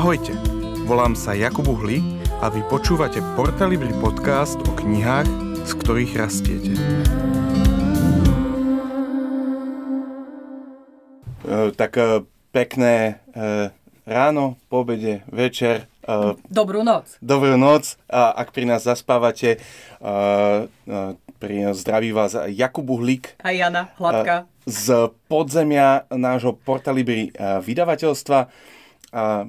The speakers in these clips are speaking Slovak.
Ahojte, volám sa Jakub Uhli a vy počúvate Portalibri podcast o knihách, z ktorých rastiete. E, tak e, pekné e, ráno, po obede, večer. E, Dobrú noc. Dobrú noc, a ak pri nás zaspávate, e, e, pri nás zdraví vás Jakub Uhlík A Jana Hladká. z podzemia nášho Portalibri e, vydavateľstva.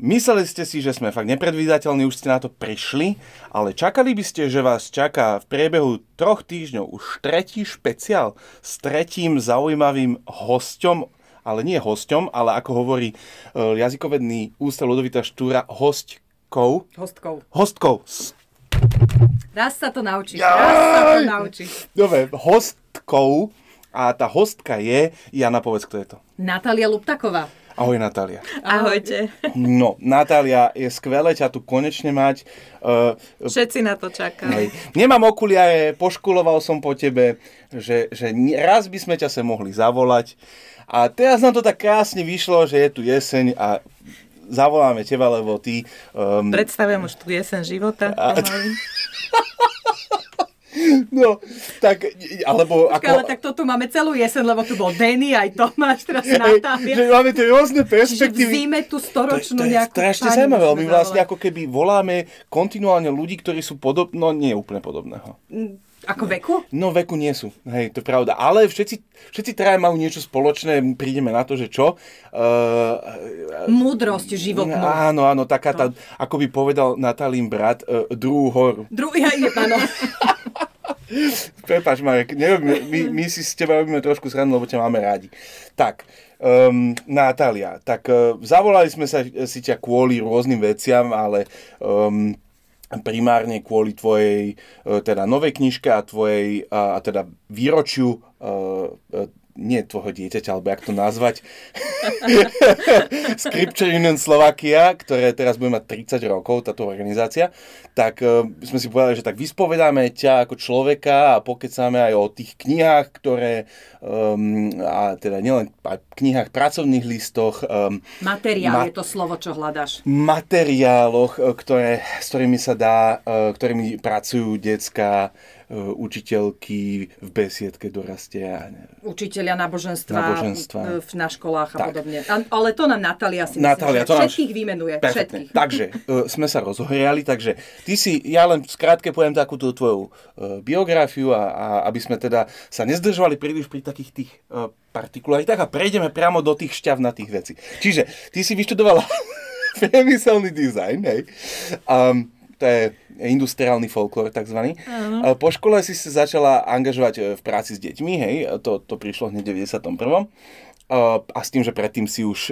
Mysleli ste si, že sme fakt nepredvídateľní, už ste na to prišli, ale čakali by ste, že vás čaká v priebehu troch týždňov už tretí špeciál s tretím zaujímavým hosťom, ale nie hosťom, ale ako hovorí e, jazykovedný ústav Ludovita Štúra, hostkou. Hostkou. Hostkou. Raz sa to naučíš. Jaj! Raz sa to naučíš. Dobre, hostkou. A tá hostka je, Jana, povedz, kto je to. Natália Luptaková. Ahoj, Natália. Ahojte. No, Natália, je skvelé ťa tu konečne mať. Uh, Všetci na to hej. Nemám okuliare, poškuloval som po tebe, že, že raz by sme ťa sa mohli zavolať. A teraz nám to tak krásne vyšlo, že je tu jeseň a zavoláme teba, lebo ty... Um, Predstavujem už tu jesen života. A-. no, tak, alebo ako... Ale tak to tu máme celú jesen, lebo tu bol Denny, aj Tomáš, teraz Hej, že Natália. máme tie rôzne Čiže perspektívy. zime tú To, je- storočnú to je nejakú strašne pani zaujímavé, musíme my vlastne ako keby voláme kontinuálne ľudí, ktorí sú podob... no nie úplne podobného. Ako veku? No veku nie sú, hej, to je pravda. Ale všetci, všetci traja majú niečo spoločné, prídeme na to, že čo. Uh, Múdrosť životnú. áno, áno, taká tá, ako by povedal Natalín brat, uh, druhú horu. Je, áno. Prepač, Marek, nerobíme, my, my si s teba robíme trošku srandu, lebo ťa máme rádi. Tak, um, Natália, tak uh, zavolali sme sa si ťa kvôli rôznym veciam, ale um, primárne kvôli tvojej uh, teda novej knižke a tvojej a, a teda výročiu uh, uh, nie tvojho dieťaťa, alebo jak to nazvať, Scripture Union Slovakia, ktoré teraz bude mať 30 rokov, táto organizácia, tak uh, sme si povedali, že tak vyspovedáme ťa ako človeka a pokecáme aj o tých knihách, ktoré, um, a teda nielen aj knihách, pracovných listoch, um, Materiál Ma- je to slovo, čo hľadaš. materiáloch, e, ktoré, s ktorými sa dá, e, ktorými pracujú decka, učiteľky v besiedke dorastia. Učiteľia náboženstva, Náboženstva. v- na školách a Tak. podobne. Ale to nám Natália si Natália, myslím, to že nám- všetkých vymenuje. Perfektne. Všetkých. Takže uh, sme sa rozohriali, takže ty si, ja len skrátke poviem takúto tvoju biografiu a, a aby sme teda sa nezdržovali príliš pri takých tých partikularitách a prejdeme priamo do tých šťavnatých vecí. Čiže ty si vyštudovala priemyselný dizajn, hej. Um, to je industriálny folklór takzvaný. Uh, Po škole si sa začala angažovať uh, v práci s deťmi, hej, to, to prišlo hneď v 91. Uh, a s tým, že predtým si už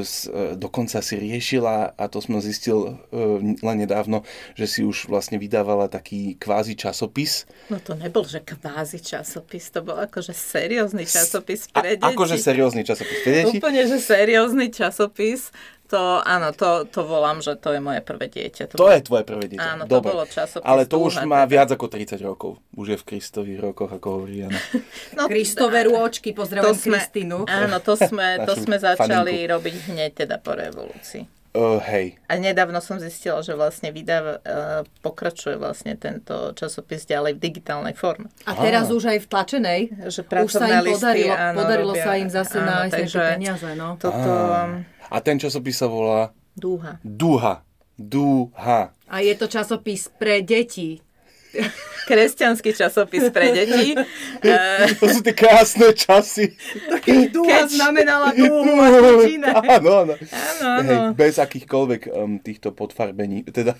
s, uh, dokonca si riešila, a to som zistil len nedávno, že si už vlastne vydávala taký kvázi časopis. No to nebol, že kvázi časopis, to bol akože seriózny časopis A, pre deti. akože seriózny časopis pre deti. Úplne, že seriózny časopis. To, áno, to, to volám, že to je moje prvé dieťa. To je tvoje prvé dieťa. Áno, to Dobre. bolo časopis Ale to už má teda. viac ako 30 rokov. Už je v kristových rokoch, ako hovorí Jana. No, Kristové rôčky, to pozdravujem sme, Kristínu. áno, to sme, to sme začali faninku. robiť hneď teda po revolúcii. Uh, hej. A nedávno som zistila, že vlastne vydáva, uh, pokračuje vlastne tento časopis ďalej v digitálnej forme. A teraz už aj v tlačenej. Že Už sa im listy, podarilo, áno, podarilo robia. sa im zase Áno, nájsť takže- peniaze. No. Toto A ten časopis sa volá dúha. Duha. Duha. A je to časopis pre deti. Kresťanský časopis pre deti. To sú tie krásne časy. Keď dúha Keď- znamenala dúhu a iné. Áno, áno. Áno, Hej, áno. bez akýchkoľvek um, týchto podfarbení. Teda...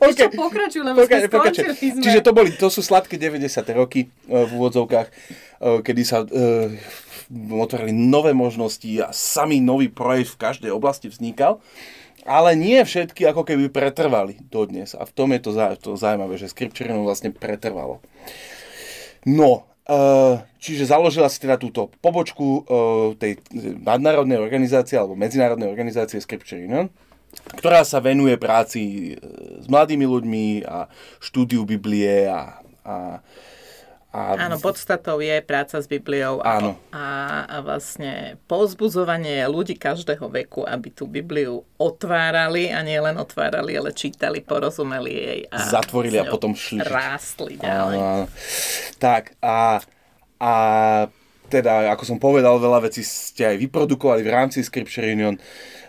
Ešte pokračuj, lebo sme Poka- pokračuj. sme. Čiže to boli, to sú sladké 90. roky uh, v úvodzovkách, uh, kedy sa uh, otvorili nové možnosti a samý nový projekt v každej oblasti vznikal. Ale nie všetky ako keby pretrvali dodnes. A v tom je to, to zaujímavé, že Scripture vlastne pretrvalo. No, eh, čiže založila si teda túto pobočku eh, tej nadnárodnej organizácie alebo medzinárodnej organizácie Scripture Union, ktorá sa venuje práci eh, s mladými ľuďmi a štúdiu Biblie a, a, A Áno, podstatou je práca s Bibliou a, Áno. a, a vlastne povzbudzovanie ľudí každého veku, aby tú Bibliu otvárali a nie len otvárali, ale čítali, porozumeli jej a Zatvorili a potom šli. Rástli ďalej. áno. Tak a, a teda, ako som povedal, veľa vecí ste aj vyprodukovali v rámci Scripture Union.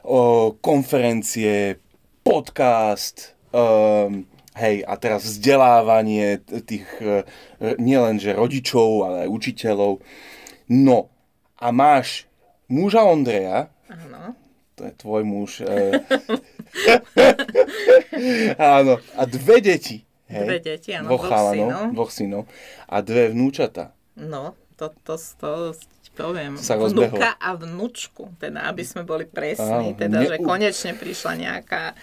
O, konferencie, podcast, um, hej, a teraz vzdelávanie tých e, nielen že rodičov, ale aj učiteľov. No, a máš muža Ondreja, Áno. to je tvoj muž. E, áno, a dve deti. Hej, Dve deti, áno, dvoch dvoch synov. dvoch synov a dve vnúčata. No, to, to, to, ti poviem. Sa rozbehlo. Vnúka a vnúčku, teda aby sme boli presní, Áno, teda, ne- že konečne prišla nejaká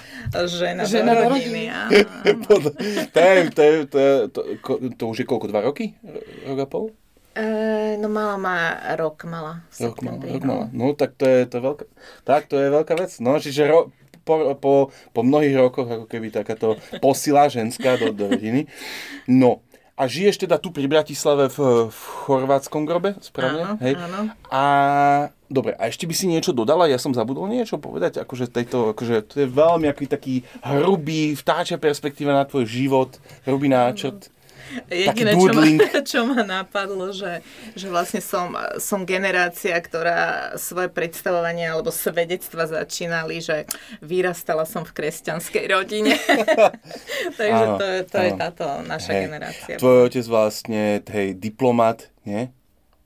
žena, Žena do rodiny. to, je, to, je, to, je, to, to už je koľko, dva roky? Rok a pol? E, no mala má rok, mala. Rok mala, rok no. mala. No tak to je, to veľká, tak to je veľká vec. No, čiže ro, po, po, po mnohých rokoch ako keby takáto posila ženská do, do rodiny. No, a žiješ teda tu pri Bratislave v, v chorvátskom grobe, správne? Áno, Hej? áno. A dobre, a ešte by si niečo dodala? Ja som zabudol niečo povedať, akože tejto, akože to je veľmi aký taký hrubý, vtáčia perspektíva na tvoj život, hrubý náčrt. Jediné, čo ma, čo ma napadlo, že, že vlastne som, som generácia, ktorá svoje predstavovanie alebo svedectva začínali, že vyrastala som v kresťanskej rodine. Takže Áno, to, je, to je táto naša Hej. generácia. Tvoj otec vlastne, hej, diplomat, nie?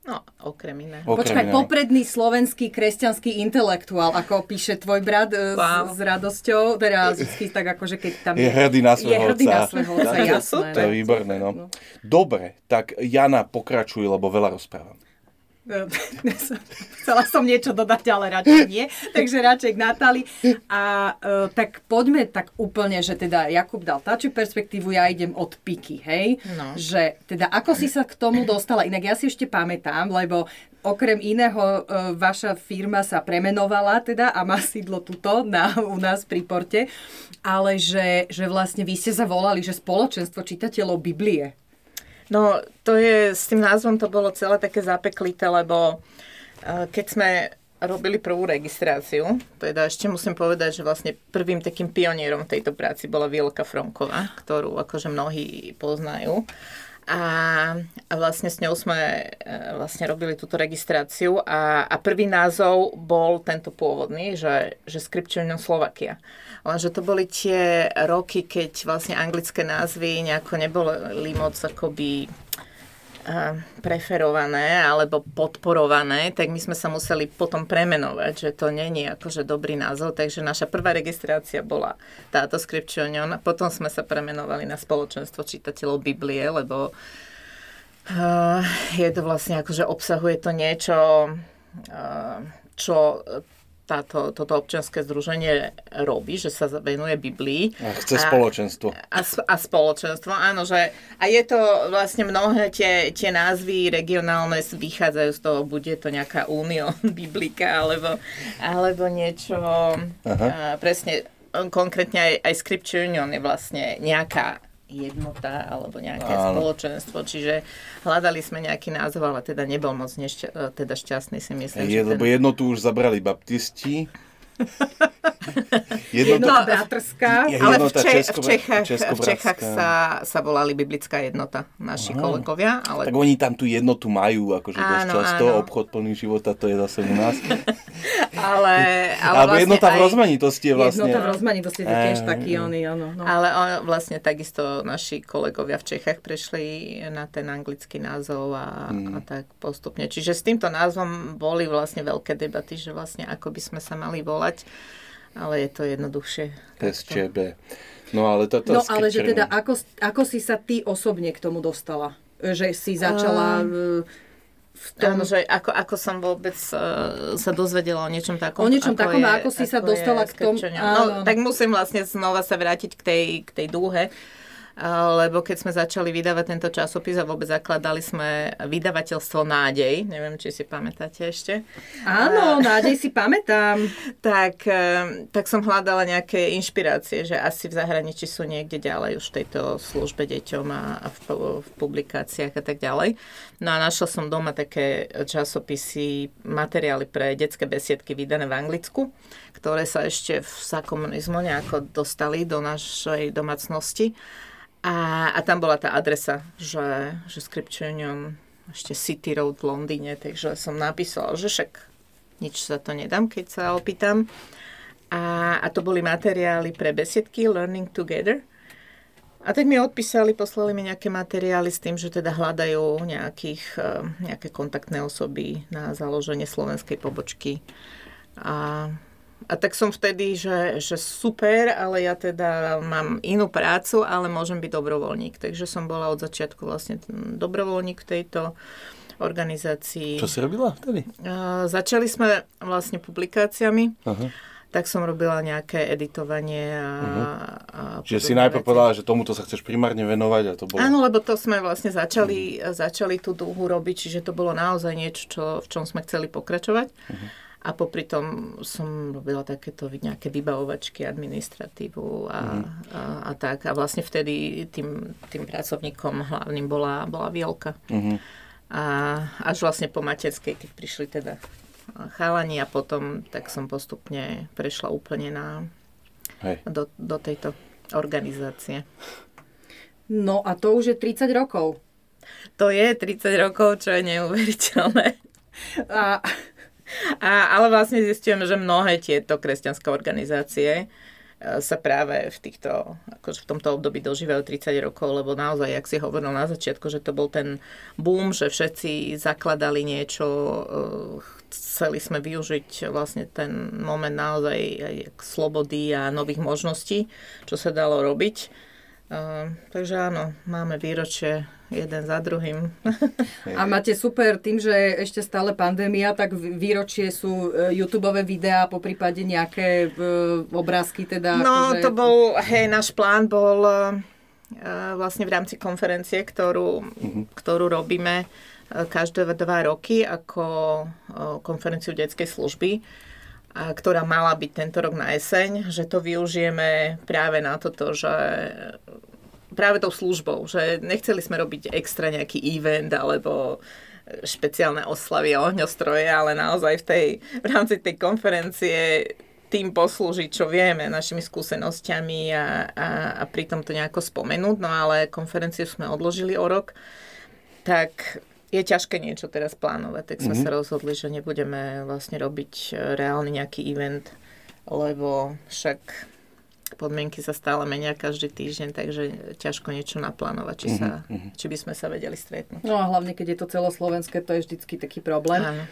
No, okrem iného. Okrem Počkaj, iného. popredný slovenský kresťanský intelektuál, ako píše tvoj brat e, Wow. s, s radosťou, teda vždy tak akože keď tam Je hrdý na svojho je hrdý na svojho otca, Tak, jasné. To je výborné, no. Dobre, tak Jana, pokračuj, lebo veľa rozprávam. Chcela som niečo dodať, ale radšej nie. Takže radšej k Natali. A e, tak poďme tak úplne, že teda Jakub dal tačiu perspektívu, ja idem od piky, hej? No. Že teda ako si sa k tomu dostala? Inak ja si ešte pamätám, lebo okrem iného e, vaša firma sa premenovala teda a má sídlo tuto na, u nás pri porte, ale že, že vlastne vy ste zavolali, že spoločenstvo čitateľov Biblie. No, to je, s tým názvom to bolo celé také zapeklité, lebo eh, keď sme robili prvú registráciu, teda ešte musím povedať, že vlastne prvým takým pionierom tejto práci bola Vielka Fromková, ktorú akože mnohí poznajú. A, a vlastne s ňou sme e, vlastne robili túto registráciu a, a prvý názov bol tento pôvodný, že, že Scripture Slovakia. Lenže to boli tie roky, keď vlastne anglické názvy nejako neboli moc akoby preferované alebo podporované, tak my sme sa museli potom premenovať, že to není akože dobrý názov, takže naša prvá registrácia bola táto Scripture a potom sme sa premenovali na spoločenstvo čitateľov Biblie, lebo je to vlastne akože obsahuje to niečo, čo táto, toto občianske združenie robí, že sa venuje Biblii. A chce spoločenstvo. A, a spoločenstvo, áno, že a je to vlastne mnohé tie, tie názvy regionálne vychádzajú z toho, bude to nejaká Unión Biblika, alebo, alebo niečo, a, presne, konkrétne aj, aj Scripture Union je vlastne nejaká jednota alebo nejaké Áno. spoločenstvo, čiže hľadali sme nejaký názov, ale teda nebol moc nešťa, teda šťastný si myslím. Je, že lebo ten... jednotu už zabrali baptisti. Jednota No, bratrská. Ale v, Če- v Čechách, v. Čechách sa, sa volali Biblická jednota, naši kolegovia. Ale... Tak oni tam tú jednotu majú, akože dosť Áno, často, áno. obchod plný života, to je zase u nás. ale, ale Alebo vlastne jednota v rozmanitosti je vlastne... Jednota v rozmanitosti, to je tiež taký oný, áno. No. Ale on, vlastne takisto naši kolegovia v Čechách prešli na ten anglický názov a, Hmm. a tak postupne. Čiže s týmto názvom boli vlastne veľké debaty, že vlastne ako by sme sa mali volať, ale je to jednoduchšie. SČB. No ale to, to No ale že teda ako, ako si sa ty osobne k tomu dostala? Že si začala uh, v tom... Áno, že ako, ako som vôbec uh, sa dozvedela o niečom takom. O niečom takom a ako si sa je dostala k tomu-. No, tak musím vlastne znova sa vrátiť k tej, k tej dúhe. Lebo keď sme začali vydávať tento časopis a vôbec zakladali sme vydavateľstvo Nádej, neviem, či si pamätáte ešte. Áno, Nádej si pamätám. tak, e, tak som hľadala nejaké inšpirácie, že asi v zahraničí sú niekde ďalej už v tejto službe deťom a, a v, v publikáciách a tak ďalej. No a našla som doma také časopisy, materiály pre detské besiedky vydané v Anglicku, ktoré sa ešte za komunizmu nejako dostali do našej domácnosti. A, a tam bola tá adresa, že, že Scripture Union, ešte City Road v Londýne, takže som napísala, že však nič sa to nedám, keď sa opýtam. A, a to boli materiály pre besiedky Learning Together. A tak mi odpísali, poslali mi nejaké materiály s tým, že teda hľadajú nejakých, eh, nejaké kontaktné osoby na založenie slovenskej pobočky. A a tak som vtedy, že, že super, ale ja teda mám inú prácu, ale môžem byť dobrovoľník. Takže som bola od začiatku vlastne dobrovoľník v tejto organizácii. Čo si robila vtedy? Uh, začali sme vlastne publikáciami. Uh-huh. Tak som robila nejaké editovanie a... Uh-huh. a Čiže si najprv povedala, že tomuto sa chceš primárne venovať a to bolo... Áno, lebo to sme vlastne začali, uh-huh. začali tú dlhú robiť, čiže to bolo naozaj niečo, čo, v čom sme chceli pokračovať. Uh-huh. A popri tom som robila takéto nejaké vybavovačky, administratívu a, mm. a, a tak. A vlastne vtedy tým, tým pracovníkom hlavným bola, bola Vielka. Mm-hmm. A až vlastne po materskej, keď prišli teda chalani a potom tak som postupne prešla úplne na, Hej. Do, do tejto organizácie. No a to už je 30 rokov. To je 30 rokov, čo je neuveriteľné. A a, ale vlastne zistujeme, že mnohé tieto kresťanské organizácie e, sa práve v týchto, akože v tomto období dožívajú 30 rokov, lebo naozaj, jak si hovoril na začiatku, že to bol ten boom, že všetci zakladali niečo, e, chceli sme využiť vlastne ten moment naozaj slobody a nových možností, čo sa dalo robiť. Uh, takže áno, máme výročie jeden za druhým. A máte super tým, že ešte stále pandémia, tak výročie sú e, YouTube videá, po prípade nejaké uh, obrázky teda. No, akože... to bol, hej, náš plán bol uh, vlastne v rámci konferencie, ktorú, uh-huh. ktorú robíme každé dva roky ako konferenciu detskej služby ktorá mala byť tento rok na jeseň, že to využijeme práve na toto, že práve tou službou, že nechceli sme robiť extra nejaký event alebo špeciálne oslavy a ohňostroje, ale naozaj v, tej, v rámci tej konferencie tým poslúžiť, čo vieme, našimi skúsenosťami a, a, a pritom to nejako spomenúť. No ale konferenciu sme odložili o rok. Tak je ťažké niečo teraz plánovať, tak sme mm-hmm. sa rozhodli, že nebudeme vlastne robiť e, reálny nejaký event, lebo však podmienky sa stále menia každý týždeň, takže ťažko niečo naplánovať, či, sa, mm-hmm. či by sme sa vedeli stretnúť. No a hlavne, keď je to celoslovenské, to je vždycky taký problém. Áno.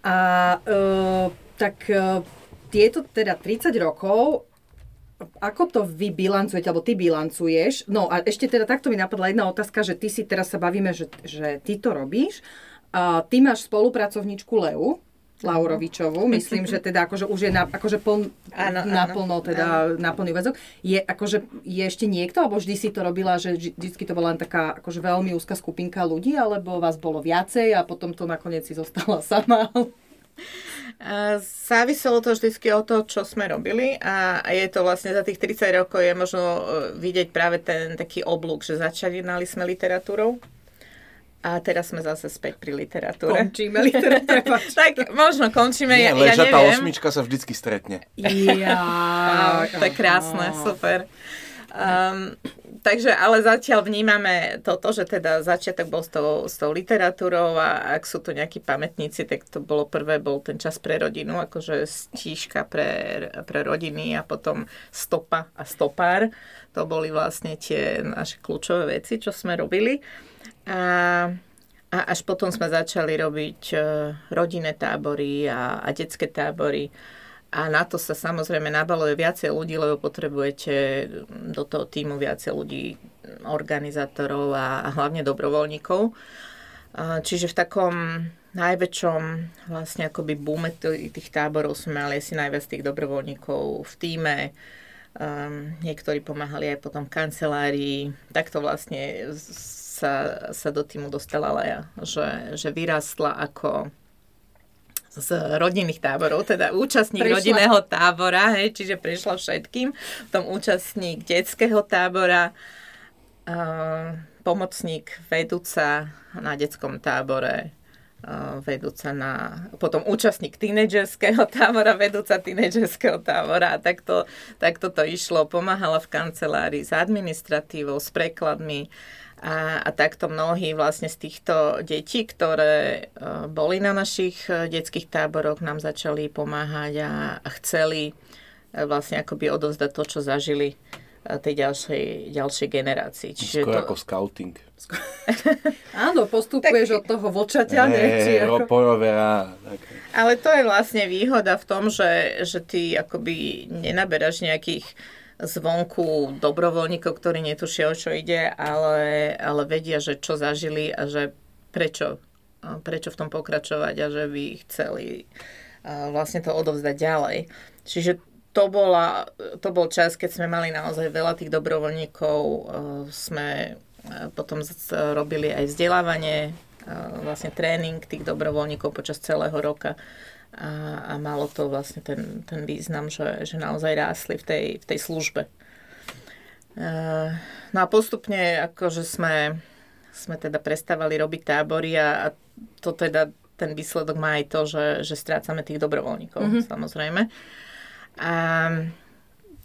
A uh, tak uh, tieto teda 30 rokov ako to vy bilancujete, alebo ty bilancuješ? No a ešte teda takto mi napadla jedna otázka, že ty si teraz sa bavíme, že, že ty to robíš. A ty máš spolupracovníčku Leu, Laurovičovú, myslím, že teda akože už je na, akože pln, áno, naplno, teda áno. naplný väzok. Je, akože, je ešte niekto, alebo vždy si to robila, že vždy to bola len taká akože veľmi úzka skupinka ľudí, alebo vás bolo viacej a potom to nakoniec si zostala sama? Záviselo to vždy od toho, čo sme robili a je to vlastne za tých 30 rokov je možno e, vidieť práve ten taký oblúk, že začínali sme literatúrou a teraz sme zase späť pri literatúre. Končíme literatúru. tak možno končíme, Nie, ja, ja neviem. tá osmička sa vždycky stretne. Ja, to je krásne, super. Um, takže ale zatiaľ vnímame toto, že teda začiatok bol s tou, s tou literatúrou a ak sú to nejakí pamätníci, tak to bolo prvé, bol ten čas pre rodinu, akože stíška pre, pre rodiny a potom stopa a stopár. To boli vlastne tie naše kľúčové veci, čo sme robili. A, a až potom sme začali robiť uh, rodinné tábory a, a detské tábory a na to sa samozrejme nabaluje viacej ľudí, lebo potrebujete do toho týmu viacej ľudí, organizátorov a, hlavne dobrovoľníkov. Čiže v takom najväčšom vlastne akoby boome tých táborov sme mali asi najviac tých dobrovoľníkov v týme Um, niektorí pomáhali aj potom kancelárii. Takto vlastne sa, sa do týmu dostala Leja, že, že vyrastla ako z rodinných táborov, teda účastník prešla. rodinného tábora, hej, čiže prešla všetkým, potom účastník detského tábora, uh, pomocník vedúca na detskom tábore, uh, vedúca na, potom účastník tínedžerského tábora, vedúca tínedžerského tábora a takto, takto to išlo. Pomáhala v kancelárii s administratívou, s prekladmi, a, a takto mnohí vlastne z týchto detí, ktoré uh, boli na našich uh, detských táboroch, nám začali pomáhať a, chceli uh, vlastne akoby odovzdať to, čo zažili tej ďalšej, ďalšej generácii. Čiže Skoro to... ako scouting. Áno, postupuješ tak... od toho vočaťa. Ne, ako... Ale to je vlastne výhoda v tom, že, že ty akoby nenaberáš nejakých zvonku dobrovoľníkov, ktorí netušia, o čo ide, ale, ale vedia, že čo zažili a že prečo, prečo v tom pokračovať a že by chceli vlastne to odovzdať ďalej. Čiže to, bola, to bol čas, keď sme mali naozaj veľa tých dobrovoľníkov. Sme potom robili aj vzdelávanie, vlastne tréning tých dobrovoľníkov počas celého roka a, a malo to vlastne ten, ten význam, že, že naozaj rástli v tej, v tej službe. No a postupne akože sme, sme teda prestávali robiť tábory a, a to teda ten výsledok má aj to, že, že strácame tých dobrovoľníkov, mm-hmm. samozrejme. A,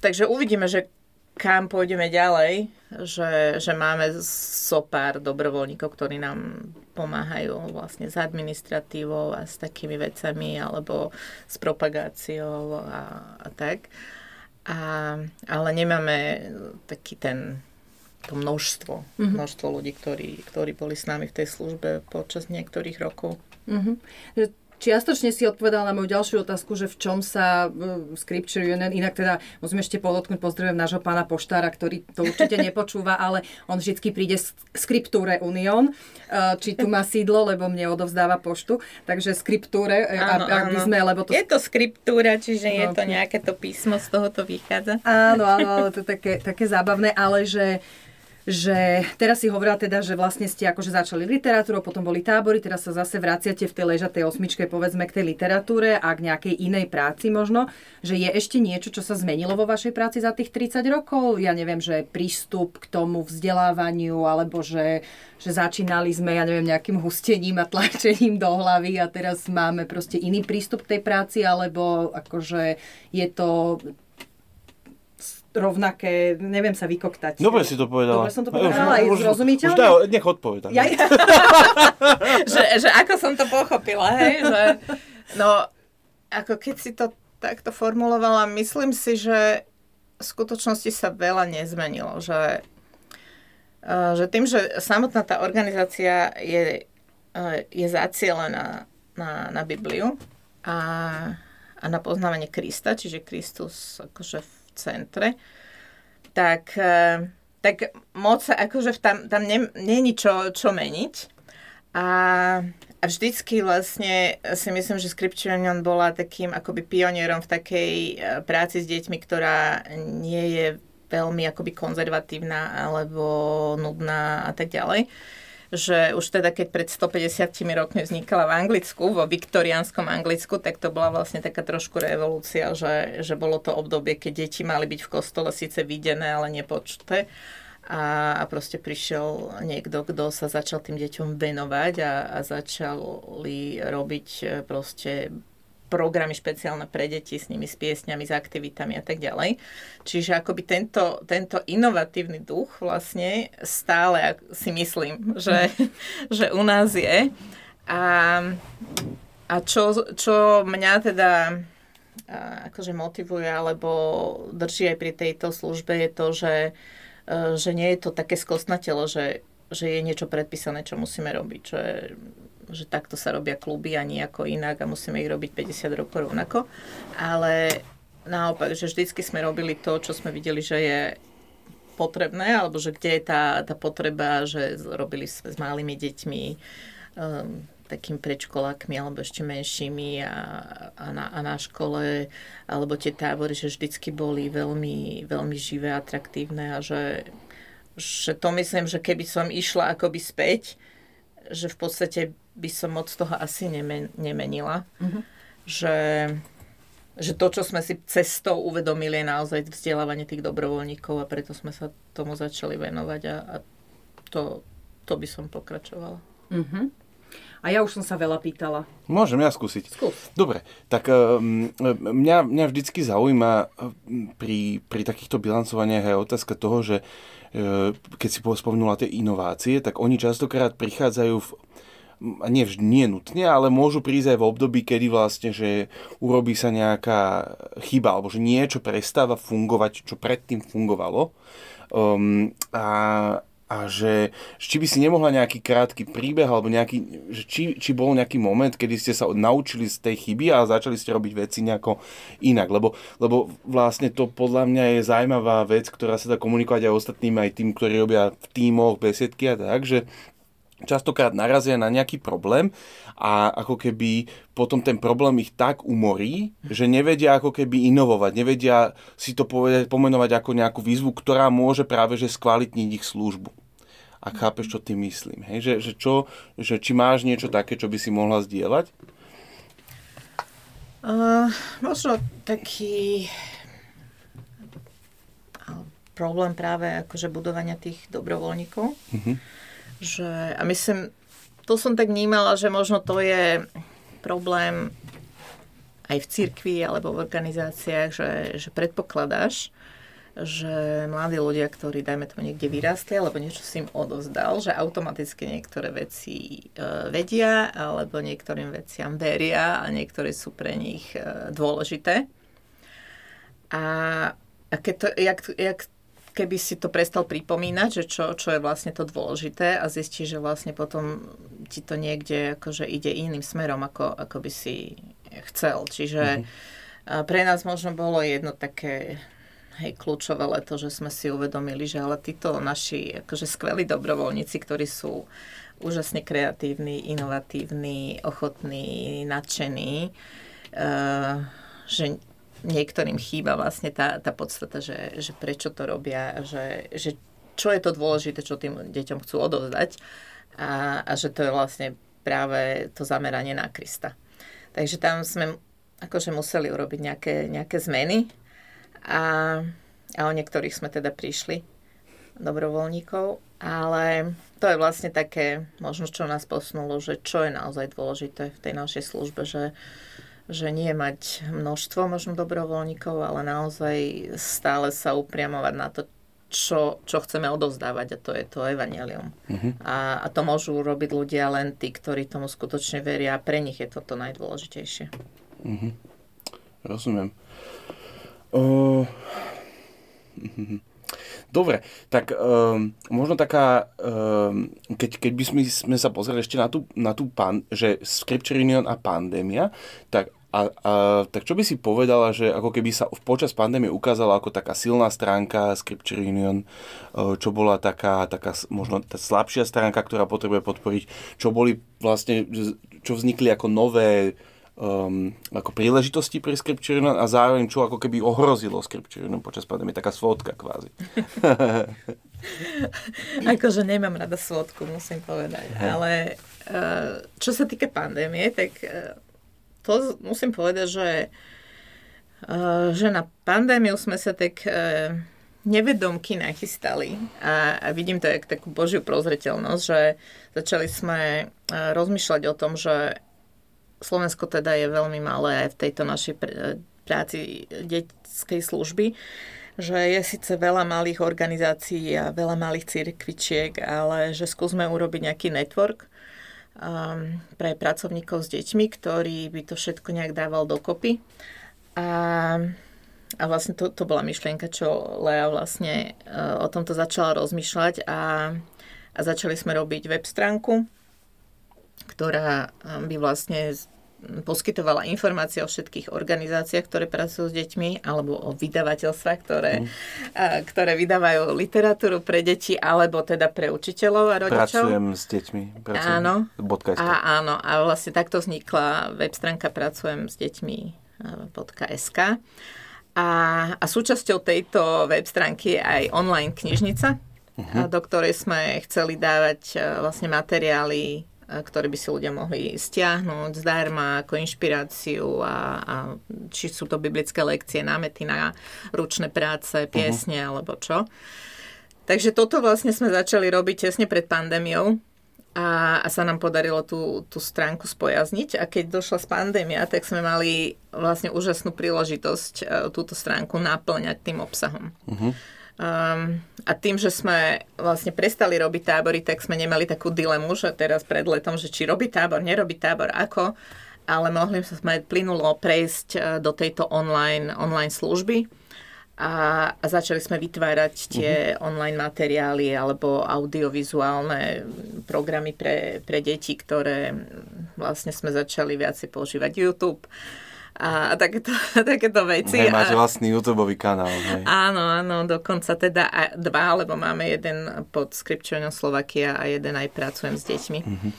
takže uvidíme, že kam pôjdeme ďalej, že, že máme so pár dobrovoľníkov, ktorí nám pomáhajú vlastne s administratívou a s takými vecami alebo s propagáciou a, a tak. A, ale nemáme taký ten to množstvo, mm-hmm. množstvo ľudí, ktorí, ktorí boli s nami v tej službe počas niektorých rokov. Mm-hmm. Čiastočne si odpovedal na moju ďalšiu otázku, že v čom sa uh, Scripture Union, inak teda musím ešte podotknúť, pozdravujem nášho pána Poštára, ktorý to určite nepočúva, ale on vždy príde z Scripture Union, uh, či tu má sídlo, lebo mne odovzdáva poštu, takže Scripture, áno, ak, ak by sme, lebo to... Je to Scriptura, čiže no, je to nejaké to písmo, z toho to vychádza. Áno, áno, ale to je také, také zábavné, ale že že teraz si hovorila teda, že vlastne ste akože začali literatúru, potom boli tábory, teraz sa zase vraciate v tej ležatej osmičke povedzme k tej literatúre a k nejakej inej práci možno, že je ešte niečo, čo sa zmenilo vo vašej práci za tých 30 rokov? Ja neviem, že prístup k tomu vzdelávaniu, alebo že, že začínali sme, ja neviem, nejakým hustením a tlačením do hlavy a teraz máme proste iný prístup k tej práci, alebo akože je to rovnaké, neviem sa vykoktať. Dobre si to povedala. Dobre som to povedala, aj zrozumiteľne. Už daj, nech odpoveda. Ja, že, že ako som to pochopila, hej, že no, ako keď si to takto formulovala, myslím si, že v skutočnosti sa veľa nezmenilo, že, eh, že tým, že samotná tá organizácia je, eh, je zacielená na, na Bibliu a, a na poznávanie Krista, čiže Kristus akože v centre, tak, e, tak moc akože tam, tam nie, nie je čo, čo meniť. A, a vždycky vlastne si myslím, že Scripture Union bola takým akoby pionierom v takej e, práci s deťmi, ktorá nie je veľmi akoby konzervatívna alebo nudná a tak ďalej že už teda keď pred 150 rokmi vznikala v Anglicku, vo viktoriánskom Anglicku, tak to bola vlastne taká trošku revolúcia, že, že bolo to obdobie, keď deti mali byť v kostole síce videné, ale nepočuté. A, a proste prišiel niekto, kto sa začal tým deťom venovať a, a začali robiť e, proste programy špeciálne pre deti s nimi, s piesňami, s aktivitami a tak ďalej. Čiže akoby tento, tento inovatívny duch vlastne stále si myslím, že, že u nás je. A, a čo, čo mňa teda akože motivuje alebo drží aj pri tejto službe je to, že, e, že nie je to také skosnatelo, že, že je niečo predpísané, čo musíme robiť. Že že takto sa robia kluby a nejako inak a musíme ich robiť 50 rokov rovnako. Ale naopak, že vždycky sme robili to, čo sme videli, že je potrebné, alebo že kde je tá, tá potreba, že robili sme s malými deťmi um, takým predškolákmi alebo ešte menšími a, a, na, a na škole alebo tie tábory, že vždycky boli veľmi, veľmi živé, atraktívne a že, že to myslím, že keby som išla akoby späť, že v podstate by som moc toho asi nemen, nemenila. Mm-hmm. Že, že to, čo sme si cestou uvedomili, je naozaj vzdelávanie tých dobrovoľníkov a preto sme sa tomu začali venovať a, a to, to by som pokračovala. Mm-hmm. A ja už som sa veľa pýtala. Môžem ja skúsiť. Skús. Dobre, tak um, mňa, mňa vždycky zaujíma pri, pri takýchto bilancovaniach aj otázka toho, že keď si spomenula tie inovácie, tak oni častokrát prichádzajú v nie, nie nutne, ale môžu prísť aj v období, kedy vlastne, že urobí sa nejaká chyba, alebo že niečo prestáva fungovať, čo predtým fungovalo. Um, a, a že či by si nemohla nejaký krátky príbeh alebo nejaký, že či, či bol nejaký moment, kedy ste sa naučili z tej chyby a začali ste robiť veci nejako inak, lebo, lebo vlastne to podľa mňa je zaujímavá vec, ktorá sa dá komunikovať aj ostatným, aj tým, ktorí robia v tímoch, besiedky a tak, že častokrát narazia na nejaký problém a ako keby potom ten problém ich tak umorí, že nevedia ako keby inovovať, nevedia si to povedať, pomenovať ako nejakú výzvu, ktorá môže práve že skvalitniť ich službu. A chápeš, čo tým myslím. Hej? Že, že, čo, že či máš niečo také, čo by si mohla zdieľať? Uh, možno taký problém práve akože budovania tých dobrovoľníkov. Uh-huh že, a myslím, to som tak vnímala, že možno to je problém aj v cirkvi alebo v organizáciách, že, že predpokladáš, že mladí ľudia, ktorí, dajme tomu, niekde vyrástli, alebo niečo si im odovzdal, že automaticky niektoré veci e, vedia, alebo niektorým veciam veria a niektoré sú pre nich e, dôležité. A, a keď to, jak, jak keby si to prestal pripomínať, že čo, čo je vlastne to dôležité a zistí, že vlastne potom ti to niekde akože ide iným smerom, ako, ako by si chcel. Čiže mm-hmm. pre nás možno bolo jedno také hej, kľúčové leto, že sme si uvedomili, že ale títo naši akože skvelí dobrovoľníci, ktorí sú úžasne kreatívni, inovatívni, ochotní, nadšení, uh, že niektorým chýba vlastne tá, tá podstata, že, že prečo to robia, že, že čo je to dôležité, čo tým deťom chcú odovzdať a, a že to je vlastne práve to zameranie na Krista. Takže tam sme akože museli urobiť nejaké, nejaké zmeny a, a o niektorých sme teda prišli dobrovoľníkov, ale to je vlastne také, možno čo nás posunulo, že čo je naozaj dôležité v tej našej službe, že, že nie mať množstvo možno dobrovoľníkov, ale naozaj stále sa upriamovať na to, čo, čo chceme odovzdávať a to je to evanelium. Uh-huh. A, a to môžu robiť ľudia len tí, ktorí tomu skutočne veria a pre nich je to to najdôležitejšie. Uh-huh. Rozumiem. Uh... Dobre, tak um, možno taká, um, keď, keď by sme, sme sa pozreli ešte na tú, na tú pan, že Scripture Union a pandémia, tak a, a, tak čo by si povedala, že ako keby sa počas pandémie ukázala ako taká silná stránka Scripture Union, e, čo bola taká, taká možno tá slabšia stránka, ktorá potrebuje podporiť, čo boli vlastne, čo vznikli ako nové um, ako príležitosti pre Scripture Union a zároveň čo ako keby ohrozilo Scripture Union počas pandémie, taká svodka kvázi. akože nemám rada svodku, musím povedať, ale uh, čo sa týka pandémie, tak uh, to musím povedať, že, uh, že na pandémiu sme sa tak uh, nevedomky nachystali a, a vidím to jak takú božiu prozreteľnosť, že začali sme uh, rozmýšľať o tom, že Slovensko teda je veľmi malé aj v tejto našej pr- práci detskej služby, že je síce veľa malých organizácií a veľa malých cirkvičiek, ale že skúsme urobiť nejaký network, um, pre pracovníkov s deťmi, ktorý by to všetko nejak dával dokopy. A, a vlastne to, to bola myšlienka, čo Lea vlastne uh, o tomto začala rozmýšľať a, a začali sme robiť web stránku, ktorá by vlastne poskytovala informácie o všetkých organizáciách, ktoré pracujú s deťmi, alebo o vydavateľstvách, ktoré, mm. ktoré vydávajú literatúru pre deti, alebo teda pre učiteľov a rodičov. Pracujem s deťmi. Pracujem áno. A, áno. A vlastne takto vznikla web stránka Pracujem s deťmi .sk. A, a súčasťou tejto web stránky je aj online knižnica, uh-huh. do ktorej sme chceli dávať vlastne materiály ktoré by si ľudia mohli stiahnuť zdarma ako inšpiráciu a, a či sú to biblické lekcie, námety na ručné práce, piesne uh-huh. alebo čo. Takže toto vlastne sme začali robiť tesne pred pandémiou a, a sa nám podarilo tú, tú stránku spojazniť a keď došla z pandémia, tak sme mali vlastne úžasnú príležitosť e, túto stránku naplňať tým obsahom. Uh-huh. Um, a tým, že sme vlastne prestali robiť tábory, tak sme nemali takú dilemu, že teraz pred letom, že či robiť tábor, nerobiť tábor, ako, ale mohli sme plynulo prejsť e, do tejto online, online služby a, a začali sme vytvárať tie uh-huh. online materiály alebo audiovizuálne programy pre, pre deti, ktoré vlastne sme začali viacej používať YouTube a takéto, takéto veci. Hej, máš vlastný YouTube kanál. Hej. Áno, áno, dokonca teda aj dva, lebo máme jeden pod Scripture Slovakia a jeden aj pracujem s deťmi. Mm-hmm.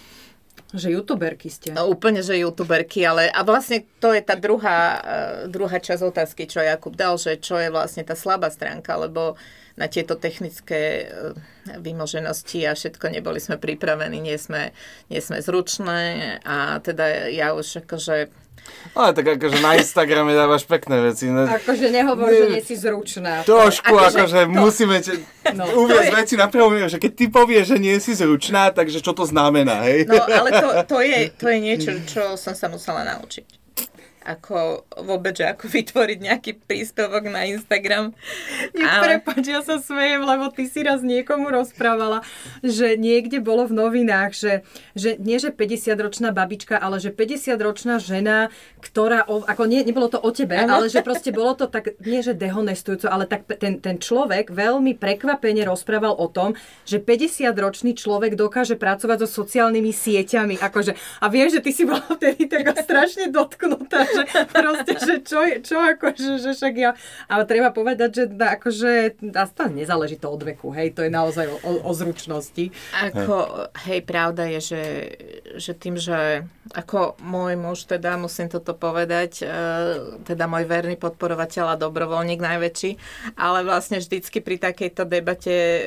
Že youtuberky ste. No, úplne, že youtuberky, ale a vlastne to je tá druhá, uh, druhá časť otázky, čo Jakub dal, že čo je vlastne tá slabá stránka, lebo na tieto technické uh, vymoženosti a všetko neboli sme pripravení, nie sme, nie sme zručné a teda ja už akože ale tak akože na Instagrame dávaš pekné veci. No. Akože nehovor, že nie si zručná. Trošku, akože, akože to... musíme te, no, uviezť je... veci na že keď ty povieš, že nie si zručná, takže čo to znamená, hej? No, ale to, to, je, to je niečo, čo som sa musela naučiť ako vôbec, že ako vytvoriť nejaký príspevok na Instagram. Ale... Prepač, ja sa smejem, lebo ty si raz niekomu rozprávala, že niekde bolo v novinách, že, že nie že 50-ročná babička, ale že 50-ročná žena, ktorá, ako nie, nebolo to o tebe, ano. ale že proste bolo to tak, nie že dehonestujúco, ale tak ten, ten človek veľmi prekvapene rozprával o tom, že 50-ročný človek dokáže pracovať so sociálnymi sieťami. Akože, a viem, že ty si bola vtedy taká strašne dotknutá, že proste, že čo, čo akože, že však ja, ale treba povedať, že akože, to nezáleží to od veku, hej, to je naozaj o, o zručnosti. Ako, hej, pravda je, že, že tým, že ako môj muž, teda musím toto povedať, e, teda môj verný podporovateľ a dobrovoľník najväčší, ale vlastne vždycky pri takejto debate e,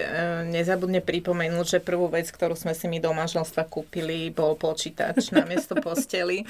nezabudne pripomenúť, že prvú vec, ktorú sme si my do manželstva kúpili, bol počítač na miesto posteli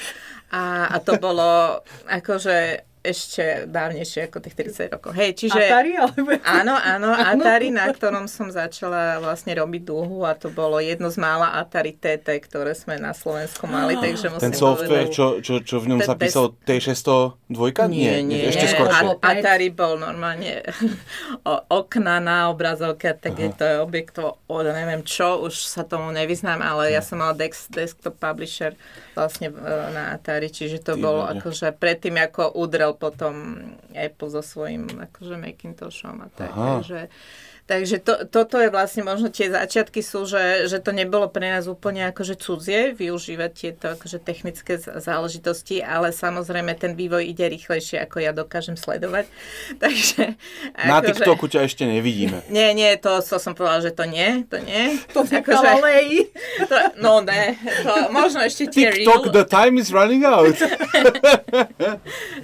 a, a to bolo akože ešte dávnejšie ako tých 30 rokov. Hej, čiže... Atari? Alebo... Áno, áno, Atari, na ktorom som začala vlastne robiť dúhu a to bolo jedno z mála Atari TT, ktoré sme na Slovensku mali, takže musím Ten software, povedať, čo, čo, čo v ňom sa písal T602? Nie, nie, ešte nie. skôr. Atari bol normálne okna na obrazovke, tak je to je objekt, neviem čo, už sa tomu nevyznám, ale ja som mala desk, desktop publisher vlastne e, na Atari, čiže to Tým, bolo akože predtým, ako udrel potom Apple so svojím akože Macintoshom a tak. Aha. Takže Takže to, toto je vlastne možno tie začiatky sú, že, že to nebolo pre nás úplne akože cudzie využívať tieto akože technické záležitosti, ale samozrejme ten vývoj ide rýchlejšie, ako ja dokážem sledovať. Takže, Na akože, TikToku ťa ešte nevidíme. Nie, nie, to, to som povedala, že to nie, to nie. To akože, to, No ne, to možno ešte tie TikTok, real... the time is running out.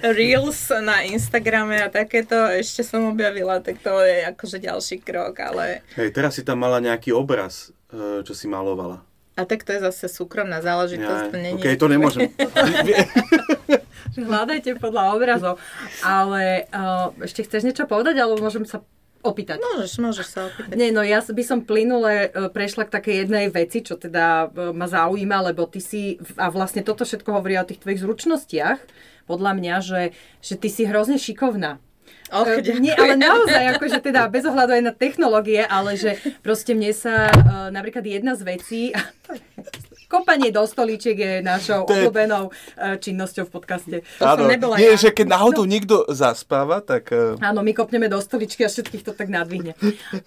Reels na Instagrame a takéto ešte som objavila, tak to je akože ďalší krok krok, ale... Hej, teraz si tam mala nejaký obraz, e, čo si malovala. A tak to je zase súkromná záležitosť. Ja, to nie OK, to nemôžem. Hľadajte podľa obrazov. Ale uh, ešte chceš niečo povedať, alebo môžem sa opýtať? Môžeš, môžeš sa opýtať. Nie, no ja by som plynule e, prešla k takej jednej veci, čo teda ma zaujíma, lebo ty si, a vlastne toto všetko hovorí o tých tvojich zručnostiach, podľa mňa, že, že ty si hrozne šikovná. Och, uh, nie, ale naozaj, akože teda bez ohľadu aj na technológie, ale že proste mne sa uh, napríklad jedna z vecí, kopanie do stolíčiek je našou je- obľúbenou eh, činnosťou v podcaste. To som nebola nie, ja. že keď náhodou niekto zaspáva, tak... eh, Áno, my kopneme do stoličky a všetkých to tak nadvihne.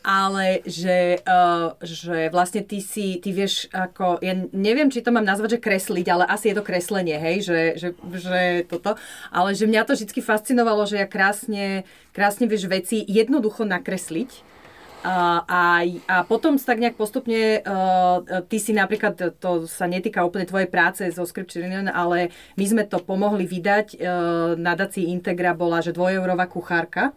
Ale že, uh, že vlastne ty si, ty vieš ako, ja neviem, či to mám nazvať, že kresliť, ale asi je to kreslenie, hej, že, že, že toto. Ale že mňa to vždy fascinovalo, že ja krásne, krásne vieš veci jednoducho nakresliť. A, a, a potom sa tak nejak postupne, uh, ty si napríklad, to sa netýka úplne tvojej práce zo Scripture Union, ale my sme to pomohli vydať. Uh, nadácii Integra bola, že dvojeurová kuchárka,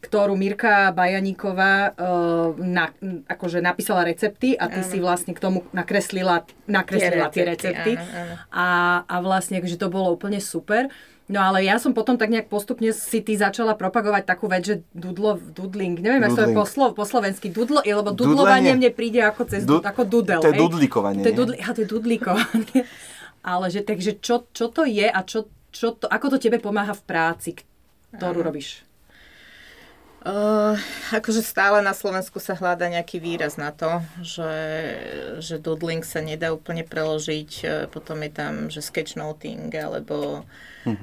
ktorú Mirka Bajaníková uh, na, akože napísala recepty a ty si vlastne k tomu nakreslila, nakreslila tie Tie recepty. recepty, áno, áno. A, a vlastne, že to bolo úplne super. No ale ja som potom tak nejak postupne si ty začala propagovať takú vec, že dudlo, dudling, neviem, ako to je po, slov, po slovensky, dudlo, lebo dudlovanie mne príde ako cez, Du- ako dudel. to je dudlikovanie, To je, dudli, aha, to je dudlikovanie. ale že, takže čo, čo to je a čo, čo to, ako to tebe pomáha v práci, ktorú robíš? Uh, akože stále na Slovensku sa hľada nejaký výraz na to, že, že doodling sa nedá úplne preložiť, e, potom je tam, že sketchnoting, alebo um,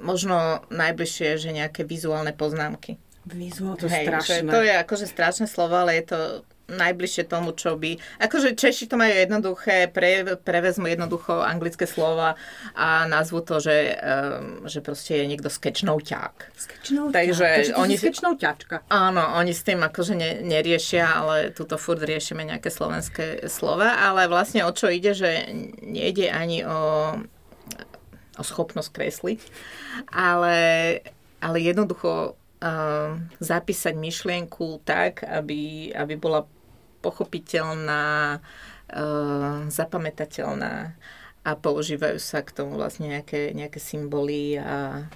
možno najbližšie, že nejaké vizuálne poznámky. Vizuál, to je strašné. že to je akože strašné slovo, ale je to najbližšie tomu, čo by... Akože Češi to majú jednoduché, pre, prevezmu jednoducho anglické slova a nazvu to, že, um, že proste je niekto skečnouťák. Skečnou Takže ťa. oni si- skečnou ťačka. Áno, oni s tým akože ne, neriešia, ale tuto furt riešime nejaké slovenské slova, ale vlastne o čo ide, že nejde ani o, o schopnosť kresliť, ale, ale jednoducho uh, zapísať myšlienku tak, aby, aby bola pochopiteľná, uh, zapamätateľná a používajú sa k tomu vlastne nejaké, nejaké symboly a,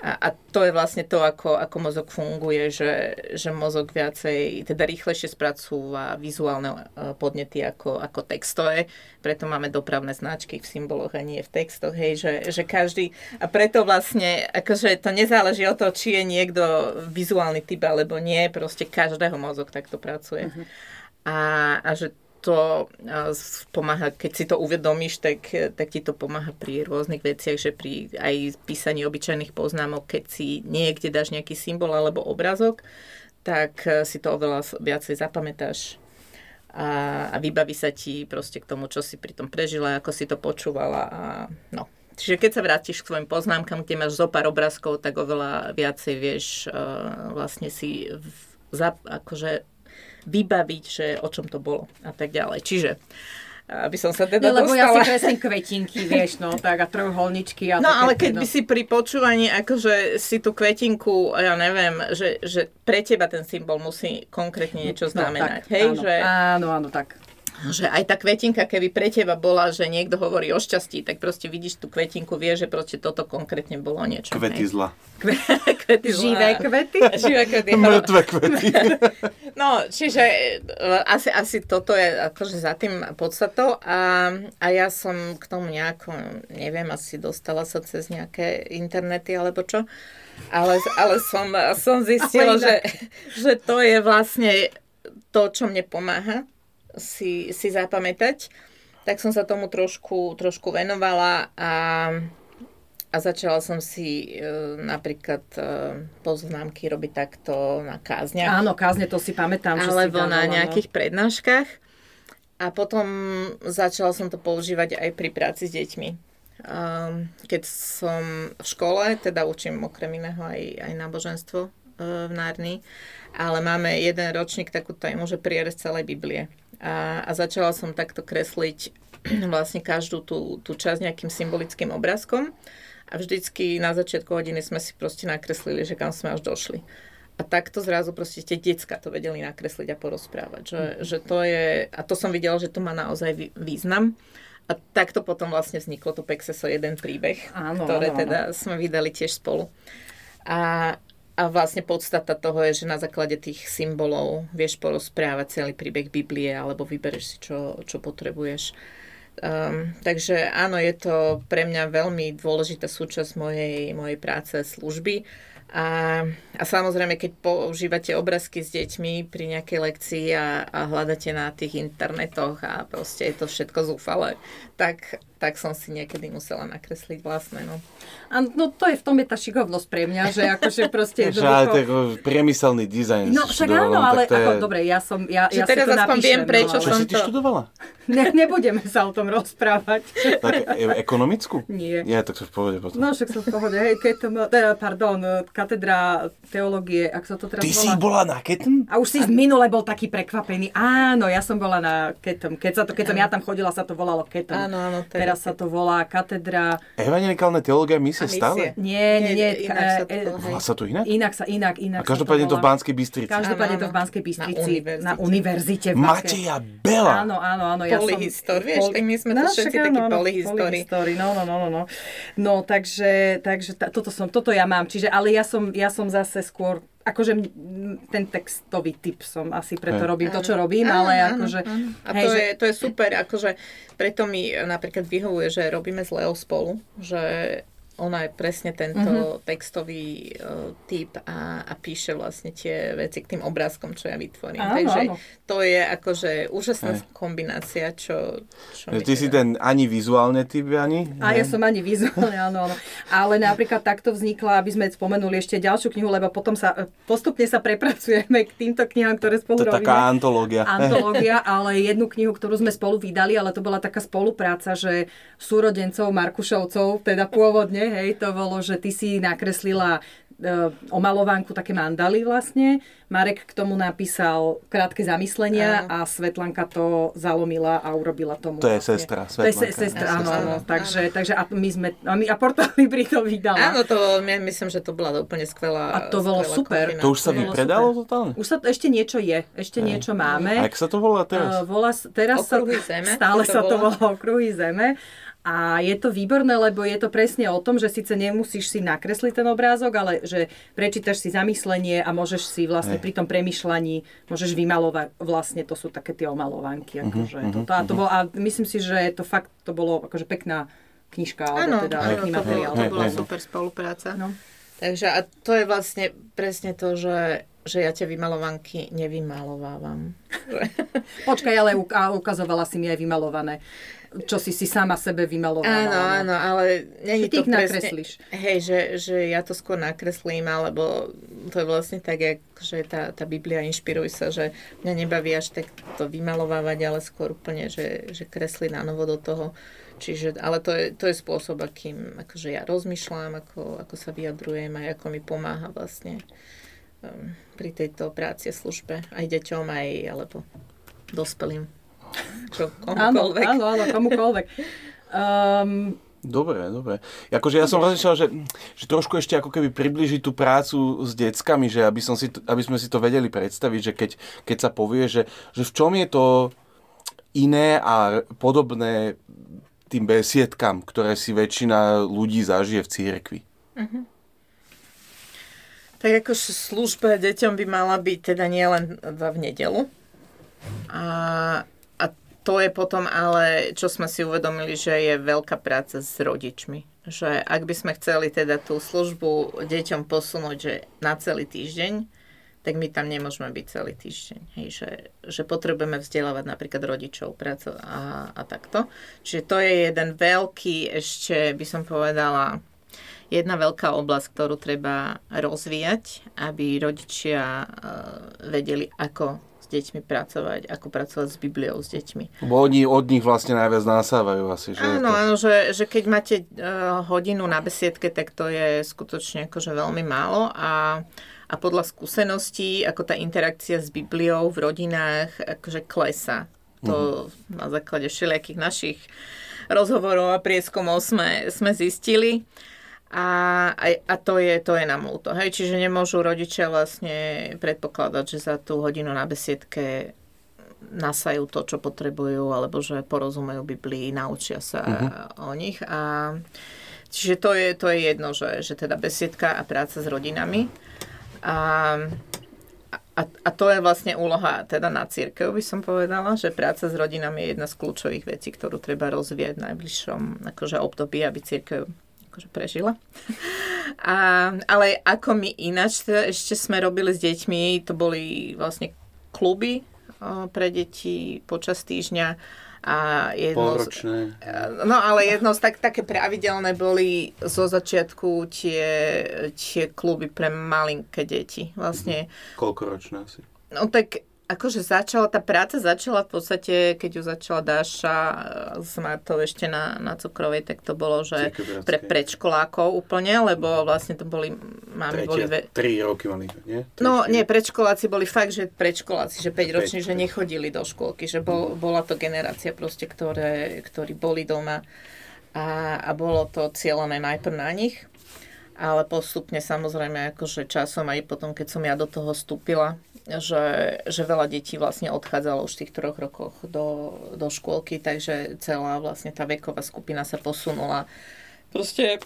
a, a to je vlastne to, ako, ako mozog funguje, že, že mozog viacej, teda rýchlejšie spracúva vizuálne e, podnety ako, ako textové. Preto máme dopravné značky v symboloch a nie v textoch, hej, že, že každý, a preto vlastne, akože to nezáleží od toho, či je niekto vizuálny typ alebo nie, proste každého mozog takto pracuje. A, a že to pomáha, keď si to uvedomíš, tak, tak ti to pomáha pri rôznych veciach, že pri aj písaní obyčajných poznámok, keď si niekde dáš nejaký symbol alebo obrazok, tak e, si to oveľa viacej zapamätáš a, a vybaví sa ti proste k tomu, čo si pri tom prežila, ako si to počúvala a no. Čiže keď sa vrátiš k svojim poznámkam, kde máš zo pár obrázkov, tak oveľa viacej vieš uh, vlastne si v, za, akože vybaviť, že o čom to bolo a tak ďalej. Čiže aby som sa teda No, lebo ja si dostala... kreslím kvetinky, vieš, no, tak a trojuholničky a No ale keď no. by si pri počúvaní akože si tú kvetinku, ja neviem, že, že pre teba ten symbol musí konkrétne niečo znamenať. No, tak, hej, áno, že, áno, áno, tak. Že aj tá kvetinka, keby pre teba bola, že niekto hovorí o šťastí, tak proste vidíš tú kvetinku, vieš, že proste toto konkrétne bolo niečo. Kvety hej. zla. kvety zlá. Živé kvety. Živé kvety. Mŕtve kvety. No, čiže e, asi, asi toto je akože za tým podstatou a, a ja som k tomu nejako, neviem, asi dostala sa cez nejaké internety alebo čo, ale, ale som, som zistila, Ale že, že to je vlastne to, čo mne pomáha si, si zapamätať. Tak som sa tomu trošku, trošku venovala a a začala som si e, napríklad e, poznámky robiť takto na kázniach. Áno, kázne, to si pamätám, alebo si na dávala, no. nejakých prednáškach. A potom začala som to používať aj pri práci s deťmi. Um, keď som v škole, teda učím okrem iného aj, aj náboženstvo v Nárni, ale máme jeden ročník takú tému, že prierez celej Biblie. A, a začala som takto kresliť vlastne každú tú, tú časť nejakým symbolickým obrázkom a vždycky na začiatku hodiny sme si proste nakreslili, že kam sme až došli. A takto zrazu proste tie decka to vedeli nakresliť a porozprávať. Že, že to je, a to som videla, že to má naozaj vý- význam. A takto potom vlastne vzniklo to Pexeso jeden príbeh, Áno, ktoré áno, áno. teda sme vydali tiež spolu. A, a vlastne podstata toho je, že na základe tých symbolov vieš porozprávať celý príbeh Biblie alebo vybereš si, čo, čo potrebuješ. Um, takže áno, je to pre mňa veľmi dôležitá súčasť mojej, mojej práce, služby. A, a samozrejme, keď používate obrázky s deťmi pri nejakej lekcii a, a hľadáte na tých internetoch a proste je to všetko zúfale, tak tak som si niekedy musela nakresliť vlastné. No. A no to je v tom je tá šikovnosť pre mňa, že akože proste je jednoducho... Že priemyselný dizajn No však áno, ale je... ako, dobre, ja som, ja, ja teraz si to napíšem. viem, prečo no, ale... som Čo si ty študovala? Ne, nebudeme sa o tom rozprávať. Tak e- ekonomickú? Nie. Ja, tak sa v pohode potom. No však som v pohode. Hej, ketom, teda, pardon, katedra teológie, ak sa to teraz Ty volá. si bola na Ketom? A už si minule bol taký prekvapený. Áno, ja som bola na Ketom. Keď, sa to, keď som ja tam chodila, sa to volalo Ketom. Áno, áno. Teraz sa to volá katedra... Evangelikálne teológia misie A misie. stále? Nie, nie, nie. inak sa to e, volá, sa to inak? Inak sa, inak, inak. A každopádne to v volá. Banskej Bystrici. Každopádne to v. Banskej Bystrici. univerzite. Na univerzite. v Banskej- Mateja Bela. Áno, áno, áno. Ja Polyhistor, vieš, tak my sme to všetci takí polyhistori. No, no, no, no, no. No, takže, takže toto, som, toto ja mám. Čiže, ale ja som, ja som zase skôr akože ten textový typ som asi preto Hej. robím to, čo robím, Áno, ale áno, akože... áno. A hej, to, že- je, to je super, akože preto mi napríklad vyhovuje, že robíme s Leo spolu, že ona je presne tento Mhm. mm-hmm. textový uh, typ a, a píše vlastne tie veci k tým obrázkom, čo ja vytvorím. Áno, Takže áno. to je akože úžasná Hej. kombinácia, čo, čo Ty si teda- ten ani vizuálne typ, ani? A ja som ani vizuálne, áno, áno. Ale napríklad takto vznikla, aby sme spomenuli ešte ďalšiu knihu, lebo potom sa, postupne sa prepracujeme k týmto knihám, ktoré To spolu je robíme. taká antológia. antológia, ale jednu knihu, ktorú sme spolu vydali, ale to bola taká spolupráca, že súrodencov Markušovcov, teda pôvodne, hej, to bolo, že ty si nakreslila e, omalovánku, také mandaly vlastne. Marek k tomu napísal krátke zamyslenia a Svetlanka to zalomila a urobila tomu. To je vlastne- sestra, To je se, Svetlanka. sestra, áno, áno. Áno, Takže, takže a my sme, a, my, a Portal Libri to vydala. Áno, to ja myslím, že to bola úplne skvelá A to bolo super. kombinácia. To už sa To vypredalo super. totálne? Už sa to, ešte niečo je, ešte niečo máme. A jak sa to volá Uh, teraz? volá, s- teraz Okruhy sa, zeme stále to sa to volá. volá Okruhy zeme. A je to výborné, lebo je to presne o tom, že síce nemusíš si nakresliť ten obrázok, ale že prečítaš si zamyslenie a môžeš si vlastne Hej. pri tom premyšľaní, môžeš vymalovať, vlastne to sú také tie omalovanky. Mhm, Akože toto. A, to bolo, a myslím si, že to fakt to bolo akože pekná knižka, Áno, alebo teda áno, to, bolo, materiál. to bola super spolupráca. No. Takže a to je vlastne presne to, že, že ja tie vymalovanky nevymalovávam. Počkaj, ale ukazovala si mi aj vymalované. Čo si si sama sebe vymalovala. Áno, áno, ale ty to ich presne... nakreslíš. Hej, že, že ja to skôr nakreslím, alebo to je vlastne tak, jak, že tá, tá Biblia inšpiruj sa, že mňa nebaví až tak to vymalovávať, ale skôr úplne, že, že kresli na novo do toho. Čiže, ale to je, to je spôsob, akým akože ja rozmýšľam, ako, ako sa vyjadrujem a ako mi pomáha vlastne um, pri tejto práci a službe aj deťom, aj alebo dospelým. Čo, Áno, komukoľvek. áno, áno, komukoľvek. Um, Dobre, dobre. Akože ja som rozmýšľal, že, že trošku ešte ako keby približiť tú prácu s deckami, že aby, som si, to- aby sme si to vedeli predstaviť, že keď, keď sa povie, že, že v čom je to iné a podobné tým besiedkam, ktoré si väčšina ľudí zažije v cirkvi. Tak ako služba deťom by mala byť teda nielen v nedelu. A to je potom ale, čo sme si uvedomili, že je veľká práca s rodičmi. Že ak by sme chceli teda tú službu deťom posunúť že na celý týždeň, tak my tam nemôžeme byť celý týždeň. Hej, že, že potrebujeme vzdelávať napríklad rodičov prácu a, a takto. Čiže to je jeden veľký, ešte by som povedala, jedna veľká oblasť, ktorú treba rozvíjať, aby rodičia eh, vedeli, ako s deťmi pracovať, ako pracovať s Bibliou s deťmi. Bo oni od nich vlastne najviac násávajú asi. Že Áno, to... áno, že, že keď máte uh, hodinu na besiedke, tak to je skutočne akože veľmi málo a, a podľa skúseností, ako tá interakcia s Bibliou v rodinách akože klesa. To na základe všelijakých našich rozhovorov a prieskumov sme, sme zistili. A, a, a to, je, to je nám ľúto. Hej? Čiže nemôžu rodičia vlastne predpokladať, že za tú hodinu na besiedke nasajú to, čo potrebujú, alebo že porozumejú Biblii, naučia sa uh-huh. o nich. A, čiže to je, to je jedno, že, že teda besiedka a práca s rodinami. A, a a, a to je vlastne úloha teda na církev, by som povedala, že práca s rodinami je jedna z kľúčových vecí, ktorú treba rozvíjať v najbližšom akože, období, aby církev akože prežila. A, ale ako my ináč ešte sme robili s deťmi, to boli vlastne kluby pre deti počas týždňa a jedno Polročné. Z, no ale jedno z tak, také pravidelné boli zo začiatku tie, tie kluby pre malinké deti. Vlastne. Koľko ročné asi? No tak akože začala, tá práca začala v podstate, keď ju začala Dáša s Martou ešte na, na Cukrovej, tak to bolo, že pre predškolákov úplne, lebo vlastne to boli, máme boli... Ve... Tri roky mali, nie? Tri, no nie, predškoláci boli fakt, že predškoláci, že 5 roční, že nechodili do škôlky, že bol, bola to generácia proste, ktoré, ktorí boli doma a, a bolo to cieľané najprv na nich ale postupne samozrejme akože časom aj potom, keď som ja do toho vstúpila, že, že veľa detí vlastne odchádzalo už v tých troch rokoch do, do škôlky, takže celá vlastne tá veková skupina sa posunula proste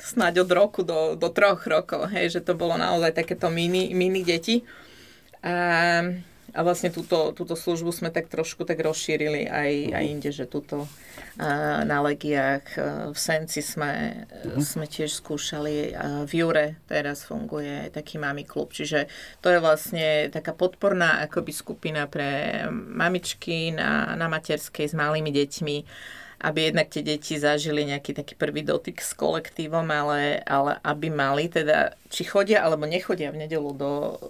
snáď od roku do, do troch rokov, hej, že to bolo naozaj takéto mini, mini deti. A, a vlastne túto, túto službu sme tak trošku tak rozšírili aj, aj mhm. inde, že túto na legiách v Senci sme, uh-huh. sme tiež skúšali. V Jure teraz funguje taký mami klub, čiže to je vlastne taká podporná akoby skupina pre mamičky na, na materskej s malými deťmi aby jednak tie deti zažili nejaký taký prvý dotyk s kolektívom, ale, ale aby mali teda, či chodia alebo nechodia v nedelu do,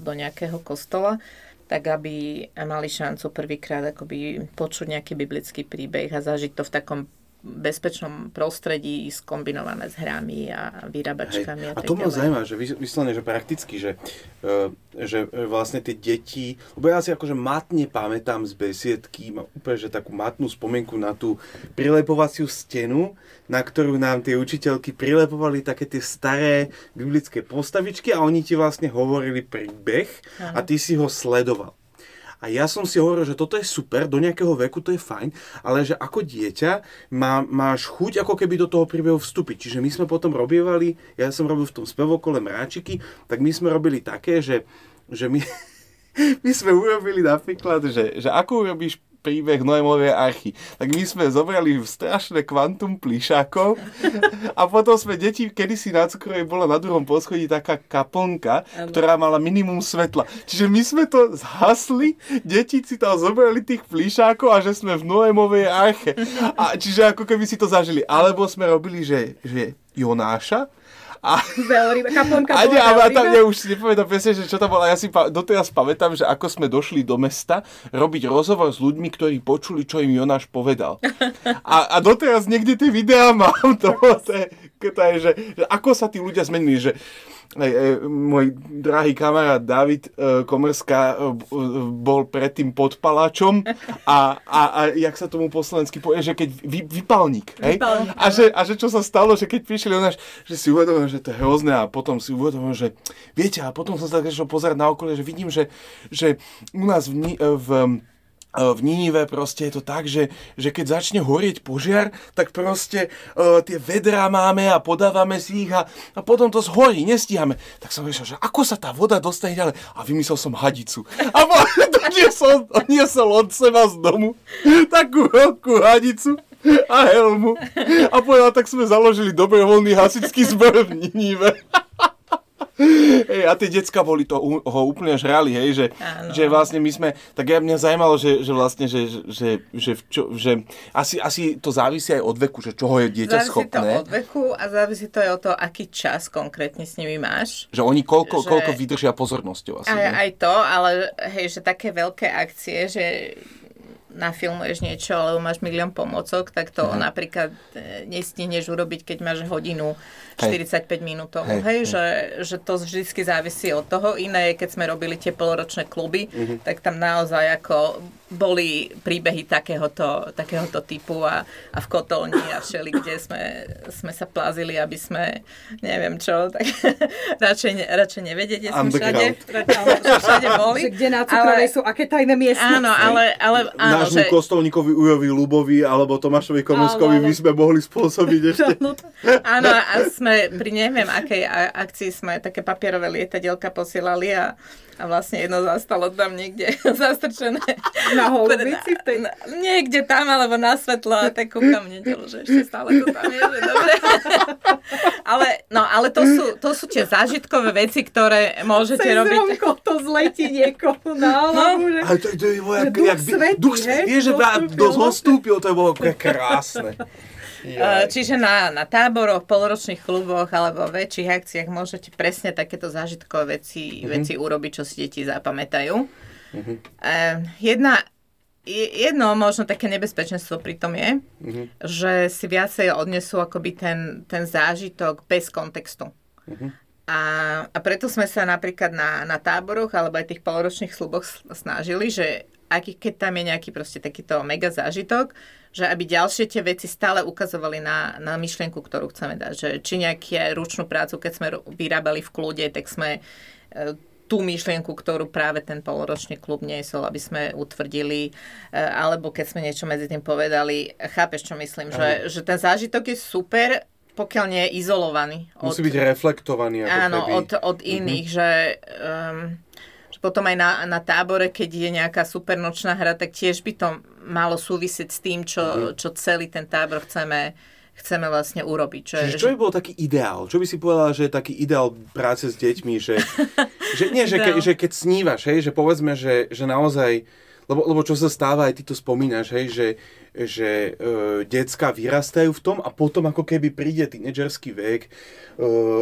do nejakého kostola, tak aby mali šancu prvýkrát akoby počuť nejaký biblický príbeh a zažiť to v takom bezpečnom prostredí skombinované s hrami a vyrabačkami. Hej. A, a to ma zaujíma, že vyslovene, že prakticky, že, uh, že vlastne tie deti, lebo ja si akože matne pamätám z besiedky, mám úplne, že takú matnú spomienku na tú prilepovaciu stenu, na ktorú nám tie učiteľky prilepovali také tie staré biblické postavičky a oni ti vlastne hovorili príbeh a ty si ho sledoval. A ja som si hovoril, že toto je super, do nejakého veku to je fajn, ale že ako dieťa má, máš chuť ako keby do toho príbehu vstúpiť. Čiže my sme potom robievali, ja som robil v tom spevokole mráčiky, tak my sme robili také, že, že my, my sme urobili napríklad, že, že ako urobíš príbeh Noémovej archy. Tak my sme zobrali strašné kvantum plišákov a potom sme deti, kedysi na cukrovej bola na druhom poschodí taká kaplnka, ktorá mala minimum svetla. Čiže my sme to zhasli, deti si tam zobrali tých plišákov a že sme v Noémovej arche. A čiže ako keby si to zažili. Alebo sme robili, že, že Jonáša, a, veľryba, kaplnka a, nie, a tam, ja už si nepamätám presne, že čo tam bolo. Ja si pa, doteraz pamätám, že ako sme došli do mesta robiť rozhovor s ľuďmi, ktorí počuli, čo im Jonáš povedal. A, a doteraz niekde tie videá mám. To, to, je, to je, že, že ako sa tí ľudia zmenili. Že, Ej, ej, môj drahý kamarát David e, Komerská e, bol predtým pod paláčom a, a, a jak sa tomu po slovensky povie, že keď vy, vypalník, hej? vypalník a, že, a že čo sa stalo, že keď prišiel Jonáš, že si uvedomil, že to je hrozné a potom si uvedomil, že viete, a potom som sa tak pozerať na okolie, že vidím, že, že u nás v, v v Nínive proste je to tak, že, že keď začne horieť požiar, tak proste uh, tie vedrá máme a podávame si ich a, a potom to zhorí, nestíhame. Tak som vyšiel, že ako sa tá voda dostane ďalej? A vymyslel som hadicu. A to niesol, niesol od seba z domu takú veľkú hadicu a helmu. A povedal, tak sme založili dobrovoľný hasičský zbor v Nínive. Hej, a tie decka boli to, ho úplne žrali, hej, že, že vlastne my sme, tak ja mňa zajímalo, že, že vlastne, že, že, že, čo, že asi, asi to závisí aj od veku, že čoho je dieťa závisí schopné. Závisí to od veku a závisí to aj od toho, aký čas konkrétne s nimi máš. Že oni koľko, že... koľko vydržia pozornosťou asi. Aj, aj to, ale hej, že také veľké akcie, že nafilmuješ niečo, alebo máš milión pomocok, tak to Aha. napríklad e, nestihneš urobiť, keď máš hodinu 45 minútov. Hej, hej, hej. Že, že to vždy závisí od toho. Iné je, keď sme robili tie poloročné kluby, uh-huh. tak tam naozaj ako boli príbehy takéhoto, takéhoto typu a, a v kotolni a všeli, kde sme, sme sa plázili, aby sme, neviem čo, tak radšej, radšej nevedieť, kde sme všade, všade boli. Že kde na cukrovej sú aké tajné miestnosti. Áno, ale, ale, áno, nášmu že... kostolníkovi Ujovi Lubovi alebo Tomášovi Komenskovi by sme mohli spôsobiť ešte. No, Áno, a sme pri neviem akej akcii sme také papierové lietadielka posielali a, a vlastne jedno zastalo tam niekde zastrčené. Na holubici? Tej... Niekde tam, alebo na svetlo a tak kúkam nedelu, že ešte stále to tam je, že dobre. ale, no, ale to sú, to sú tie zážitkové veci, ktoré môžete Cez robiť. romko to zletí niekomu na hlavu, že... Ale to, to je bolo, jak, Duch jak, by- svätý, duch, vieš, že dosť zostúpil, to je bolo krásne. Uh, Čiže na, na táboroch, poloročných kluboch alebo väčších akciách môžete presne takéto zážitkové veci, mm-hmm. veci urobiť, čo si deti zapamätajú. Mm-hmm. Uh, jedna, je- jedno možno také nebezpečenstvo pri tom je, mm-hmm. že si viacej odnesú akoby ten, ten zážitok bez kontextu. Mm-hmm. A, a preto sme sa napríklad na, na táboroch alebo aj tých poloročných sluboch snažili, že aký, keď tam je nejaký proste takýto mega zážitok, že aby ďalšie tie veci stále ukazovali na, na myšlienku, ktorú chceme dať. Že či nejaké ručnú prácu, keď sme vyrábali v kľude, tak sme e, tú myšlienku, ktorú práve ten poloročný klub niesol, aby sme utvrdili, e, alebo keď sme niečo medzi tým povedali. Chápeš, čo myslím? Že, že ten zážitok je super, pokiaľ nie je izolovaný. Musí byť reflektovaný. Ako Áno, keby. od, od iných, mm-hmm. že, um, potom aj na, na tábore, keď je nejaká super nočná hra, tak tiež by to malo súvisieť s tým, čo, mm-hmm. čo celý ten tábor chceme, chceme vlastne urobiť. Že, Čiže čo by bol taký ideál? Čo by si povedala, že je taký ideál práce s deťmi? Že, že, nie, že, ke, že keď snívaš, hej, že povedzme, že, že naozaj, lebo, lebo čo sa stáva, aj ty to spomínaš, hej, že, že e, decka vyrastajú v tom a potom ako keby príde tínedžerský vek e,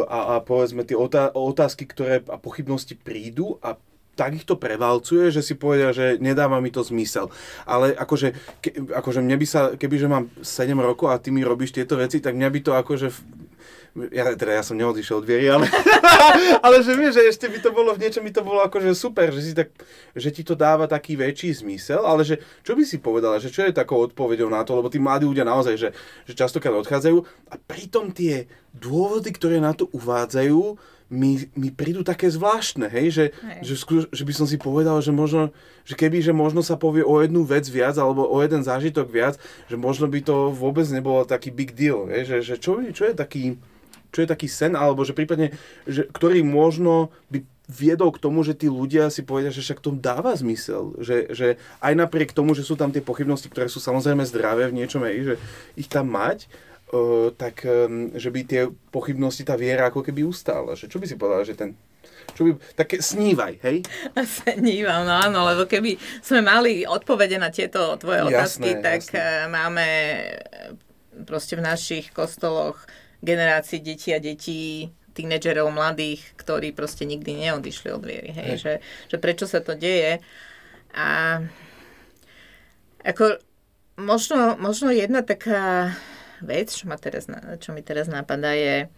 a, a povedzme tie otá, otázky, ktoré a pochybnosti prídu a tak ich to prevalcuje, že si povedia, že nedáva mi to zmysel. Ale akože, ke, akože mne by sa, kebyže mám 7 rokov a ty mi robíš tieto veci, tak mňa by to akože... Ja, teda ja som neodišiel od dviery, ale, ale že vieš, že ešte by to bolo, v niečom by to bolo akože super, že, si tak, že ti to dáva taký väčší zmysel, ale že čo by si povedala, že čo je takou odpoveďou na to, lebo tí mladí ľudia naozaj, že, že častokrát odchádzajú a pritom tie dôvody, ktoré na to uvádzajú, mi, mi prídu také zvláštne, hej, že, Hej. že, skú- že by som si povedal, že možno, že keby, že možno sa povie o jednu vec viac, alebo o jeden zážitok viac, že možno by to vôbec nebolo taký big deal, hej, že, že čo, čo je taký, čo je taký sen, alebo že prípadne, že, ktorý možno by viedol k tomu, že tí ľudia si povedia, že však to dáva zmysel, že, že aj napriek tomu, že sú tam tie pochybnosti, ktoré sú samozrejme zdravé v niečom, hej, že ich tam mať, uh, tak um, že by tie pochybnosti, tá viera ako keby ustála. Že čo by si povedala, že ten... Čo by, také snívaj, hej? Snívam, no áno, lebo keby sme mali odpovede na tieto tvoje Jasné, otázky, tak jasné. eh, máme eh, proste v našich kostoloch generácií detí a detí tínedžerov mladých, ktorí proste nikdy neodišli od viery. Hej? Hej. Že, že prečo sa to deje. A ako možno, možno jedna taká vec, čo, ma teraz, čo mi teraz napadá, je,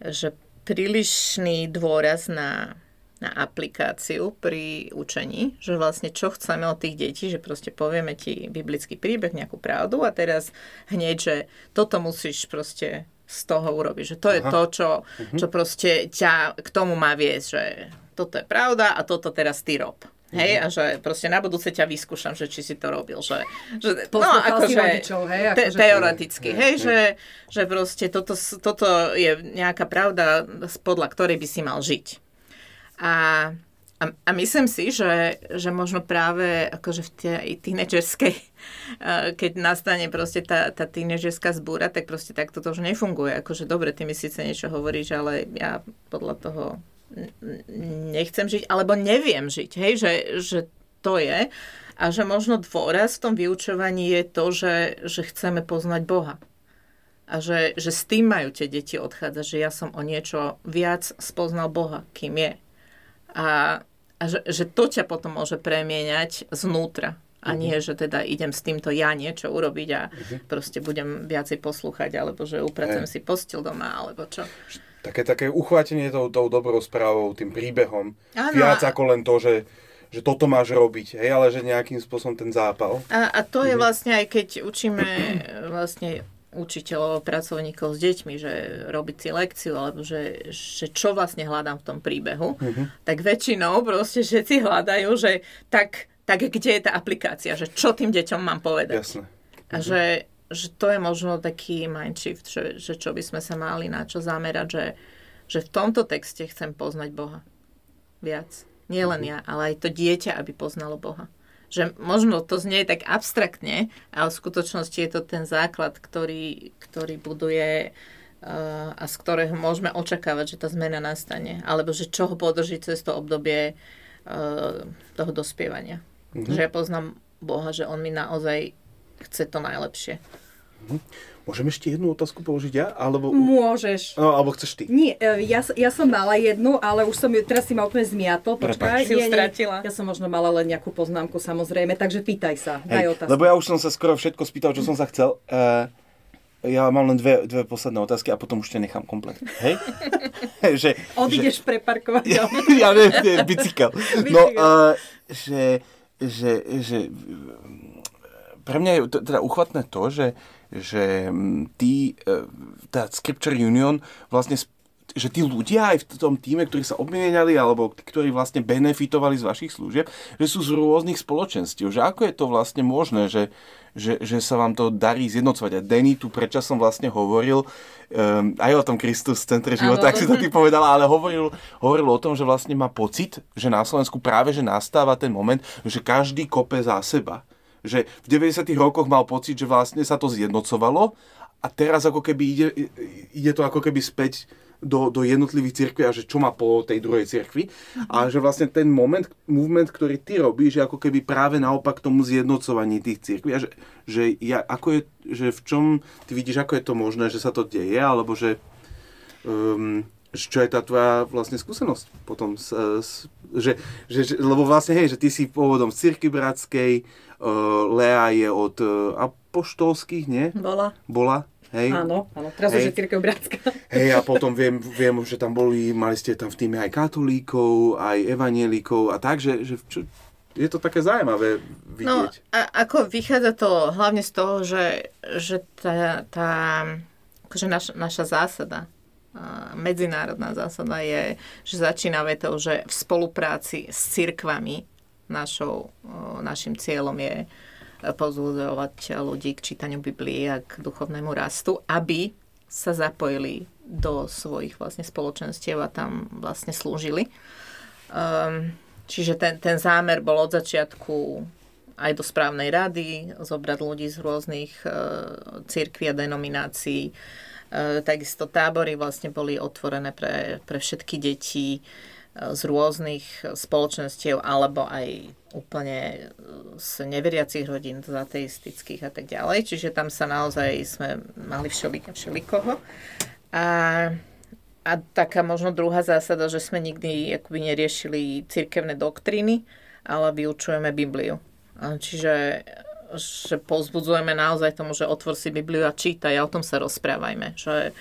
že prílišný dôraz na, na aplikáciu pri učení, že vlastne čo chceme od tých detí, že proste povieme ti biblický príbeh, nejakú pravdu a teraz hneď, že toto musíš proste z toho urobiť. Že to je Aha. to, čo, čo proste ťa k tomu má viesť, že toto je pravda a toto teraz ty rob. Hej, a že proste na budúce ťa vyskúšam, že či si to robil. Že, že, Poslúchal si rodičov, hej, te, akože- teoreticky, hej, že, že proste toto, toto je nejaká pravda, podľa ktorej by si mal žiť. A, a, a myslím si, že, že možno práve akože v tej tínedžerskej, keď nastane proste tá, tá tínedžerská zbúra, tak proste takto to už nefunguje. Akože dobre, ty mi síce niečo hovoríš, ale ja podľa toho nechcem žiť, alebo neviem žiť, hej, že, že to je. A že možno dôraz v tom vyučovaní je to, že, že chceme poznať Boha. A že, že s tým majú tie deti odchádzať, že ja som o niečo viac spoznal Boha, kým je. A, a že, že to ťa potom môže premieňať znútra. A nie, že teda idem s týmto ja niečo urobiť a proste budem viacej poslúchať, alebo že upracujem Hej. si postil doma, alebo čo. Také, také uchvátenie tou, tou dobrou správou, tým príbehom. Áno, Viac ako len to, že, že toto máš robiť, hej, ale že nejakým spôsobom ten zápal. A, a to je vlastne aj keď učíme e, vlastne učiteľov, pracovníkov s deťmi, že robiť si lekciu, alebo že, že čo vlastne hľadám v tom príbehu, tak väčšinou proste všetci hľadajú, že tak tak kde je tá aplikácia, že čo tým deťom mám povedať. Jasné. A že, že to je možno taký mind shift, že, že čo by sme sa mali na čo zamerať, že, že v tomto texte chcem poznať Boha. Viac. Nie len ja, ale aj to dieťa, aby poznalo Boha. Že možno to znie tak abstraktne, ale v skutočnosti je to ten základ, ktorý, ktorý buduje uh, a z ktorého môžeme očakávať, že tá zmena nastane. Alebo že čo ho podrží cez to obdobie uh, toho dospievania. Mm-hmm. Že ja poznám Boha, že On mi naozaj chce to najlepšie. Mm-hmm. Môžem ešte jednu otázku položiť ja? Alebo... Môžeš. No, alebo chceš ty? Nie, e, ja, ja som mala jednu, ale už som ju, teraz si ma úplne zmiatol. Počkaj, Si ju stratila. Ja som možno mala len nejakú poznámku, samozrejme, takže pýtaj sa, daj Hej, otázku. lebo ja už som sa skoro všetko spýtal, čo som sa chcel. Uh, ja mám len dve, dve posledné otázky a potom už ťa nechám komplet. Hej? že, Odídeš preparkovať. ja, ja ne, ne, bicykel. No, uh, že, že, že pre mňa je teda uchvatné to, že, že mm, tí, e, tá Scripture Union vlastne že tí ľudia aj v tom týme, ktorí sa obmieniali alebo tí, ktorí vlastne benefitovali z vašich služieb, že sú z rôznych spoločenstiev. Že ako je to vlastne možné, že, že, že sa vám to darí zjednocovať. A Denny tu predčasom vlastne hovoril um, aj o tom Kristus v centre života, ak si to ty povedala, ale hovoril, hovoril o tom, že vlastne má pocit, že na Slovensku práve že nastáva ten moment, že každý kope za seba. Že v 90. rokoch mal pocit, že vlastne sa to zjednocovalo a teraz ako keby ide, ide to ako keby späť do, do jednotlivých cirkví a že čo má po tej druhej cirkvi. A že vlastne ten moment, movement, ktorý ty robíš, je ako keby práve naopak tomu zjednocovaní tých cirkví. A že, že, ja, ako je, že v čom ty vidíš, ako je to možné, že sa to deje, alebo že um, čo je tá tvoja vlastne skúsenosť potom, s, s, že, že, že, lebo vlastne hej, že ty si pôvodom z cirkvi bratskej, Lea je od uh, apoštolských, nie? Bola. Bola, hej? Áno, áno, teraz Hej. už je Církev Bratská. Hej, a potom viem, viem, že tam boli, mali ste tam v týme aj katolíkov, aj evanielikov a tak, že, že čo, je to také zaujímavé No, vidieť. a ako vychádza to hlavne z toho, že, že tá, tá akože naš, naša zásada, medzinárodná zásada je, že začína vetou, že v spolupráci s cirkvami našou, našim cieľom je e, pozbudzovať ľudí k čítaniu Biblie a k duchovnému rastu, aby sa zapojili do svojich vlastne spoločenstiev a tam vlastne slúžili. Um, čiže ten, ten zámer bol od začiatku aj do správnej rady, zobrať ľudí z rôznych uh, církví a denominácií. Uh, takisto tábory vlastne boli otvorené pre, pre všetky deti z rôznych spoločenstiev alebo aj úplne uh, z neveriacich rodín, z ateistických a tak ďalej. Čiže tam sa naozaj sme mali všeli, všelikoho. A a taká možno druhá zásada, že sme nikdy akoby neriešili cirkevné doktríny, ale vyučujeme Bibliu. Čiže že pozbudzujeme naozaj tomu, že otvor si Bibliu a čítaj o tom sa rozprávajme. Že,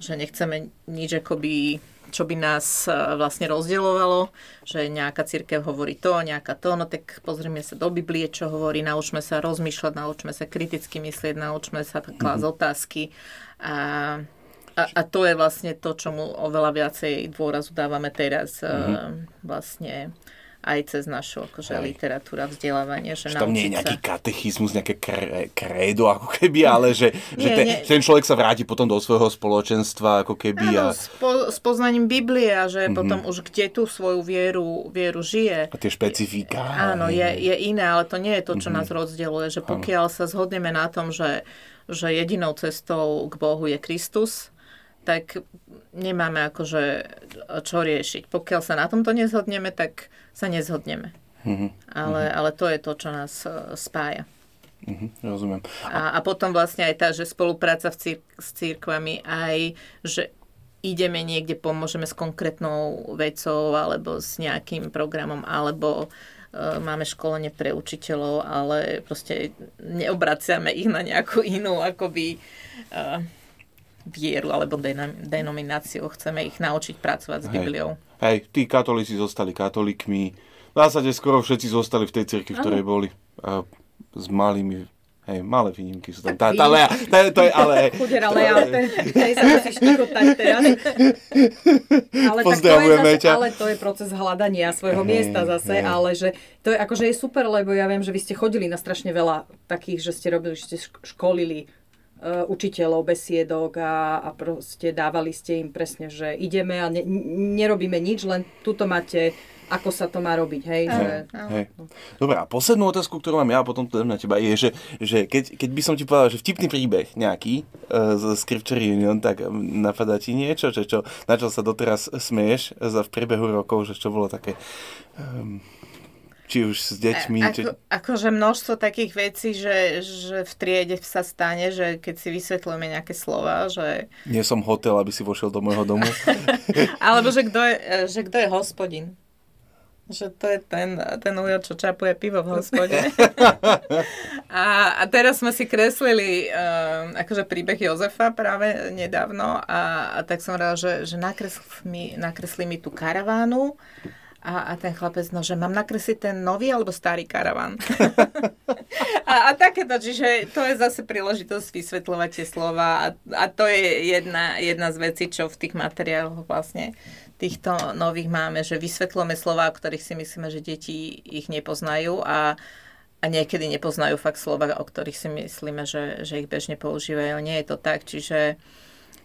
že nechceme nič akoby čo by nás e, vlastne rozdielovalo, že nejaká církev hovorí to, nejaká to, no tak pozrieme sa do Biblie, čo hovorí, naučme sa rozmýšľať, naučme sa kriticky myslieť, naučme sa klásť otázky a a, a to je vlastne to, čomu oveľa viacej dôrazu dávame teraz mm-hmm. vlastne aj cez našu akože, Hej. literatúra, vzdelávanie. Že, Že tam nie je nejaký katechizmus, nejaké kre, kredo, ako keby, ale že, že Nie, ten, nie. ten človek sa vráti potom do svojho spoločenstva, ako keby. Áno, A, s, po, s poznaním Biblie a že mm-hmm. potom už kde tú svoju vieru, vieru žije. a tie špecifika. Áno, je, je iné, ale to nie je to, čo Mhm. nás rozdieluje. Že pokiaľ sa zhodneme na tom, že, že jedinou cestou k Bohu je Kristus, tak nemáme akože čo riešiť. Pokiaľ sa na tomto nezhodneme, tak sa nezhodneme. Mhm, Ale, ale to je to, čo nás e, spája. mhm, rozumiem. A, a potom vlastne aj tá, že spolupráca v cír- s církvami aj, že ideme niekde, pomôžeme s konkrétnou vecou alebo s nejakým programom, alebo e, máme školenie pre učiteľov, ale proste neobraciame ich na nejakú inú akoby e, vieru alebo denom- denomináciu. Chceme ich naučiť pracovať s Hej. Bibliou. Hej, tí katolíci zostali katolíkmi. V zásade skoro všetci zostali v tej cirkvi, v ktorej boli. A s malými, Hej, malé výnimky sú tam. Tá, tá Lea, tá, to je ale... Chudera Lea, tej sa musíš teraz. Ale, tak to je zase, ale to je proces hľadania svojho Hej, miesta zase, hej. ale že to je akože je super, lebo ja viem, že vy ste chodili na strašne veľa takých, že ste robili, že ste šk- školili učiteľov besiedok a, a proste dávali ste im presne, že ideme a ne, nerobíme nič, len tuto máte, ako sa to má robiť, hej, že... Hej. Dobre, a poslednú otázku, ktorú mám ja a potom to dám na teba, je, že, že keď, keď by som ti povedal, že vtipný príbeh nejaký uh, z Scripture Union, tak um, napadá ti niečo, že čo, na čo sa doteraz smeješ za v priebehu rokov, že čo bolo také, um, či už s deťmi, či... Ako, akože množstvo takých vecí, že, že v triede sa stane, že keď si vysvetľujeme nejaké slova, že... Nie som hotel, aby si vošiel do môjho domu. Alebo že kto je, že kto je hospodin. Že to je ten, ten ujo, čo čapuje pivo v hospode. a, a teraz sme si kreslili uh, akože príbeh Jozefa práve nedávno a, a tak som rád, že, že nakresli, mi, nakresli mi tú karavánu a, a ten chlapec, no, že mám nakresliť ten nový alebo starý karaván. a, a takéto, čiže to je zase príležitosť vysvetľovať tie slova a, a to je jedna, jedna z vecí, čo v tých materiáloch vlastne týchto nových máme, že vysvetľujeme slova, o ktorých si myslíme, že deti ich nepoznajú a, a niekedy nepoznajú fakt slova, o ktorých si myslíme, že, že ich bežne používajú. Nie je to tak, čiže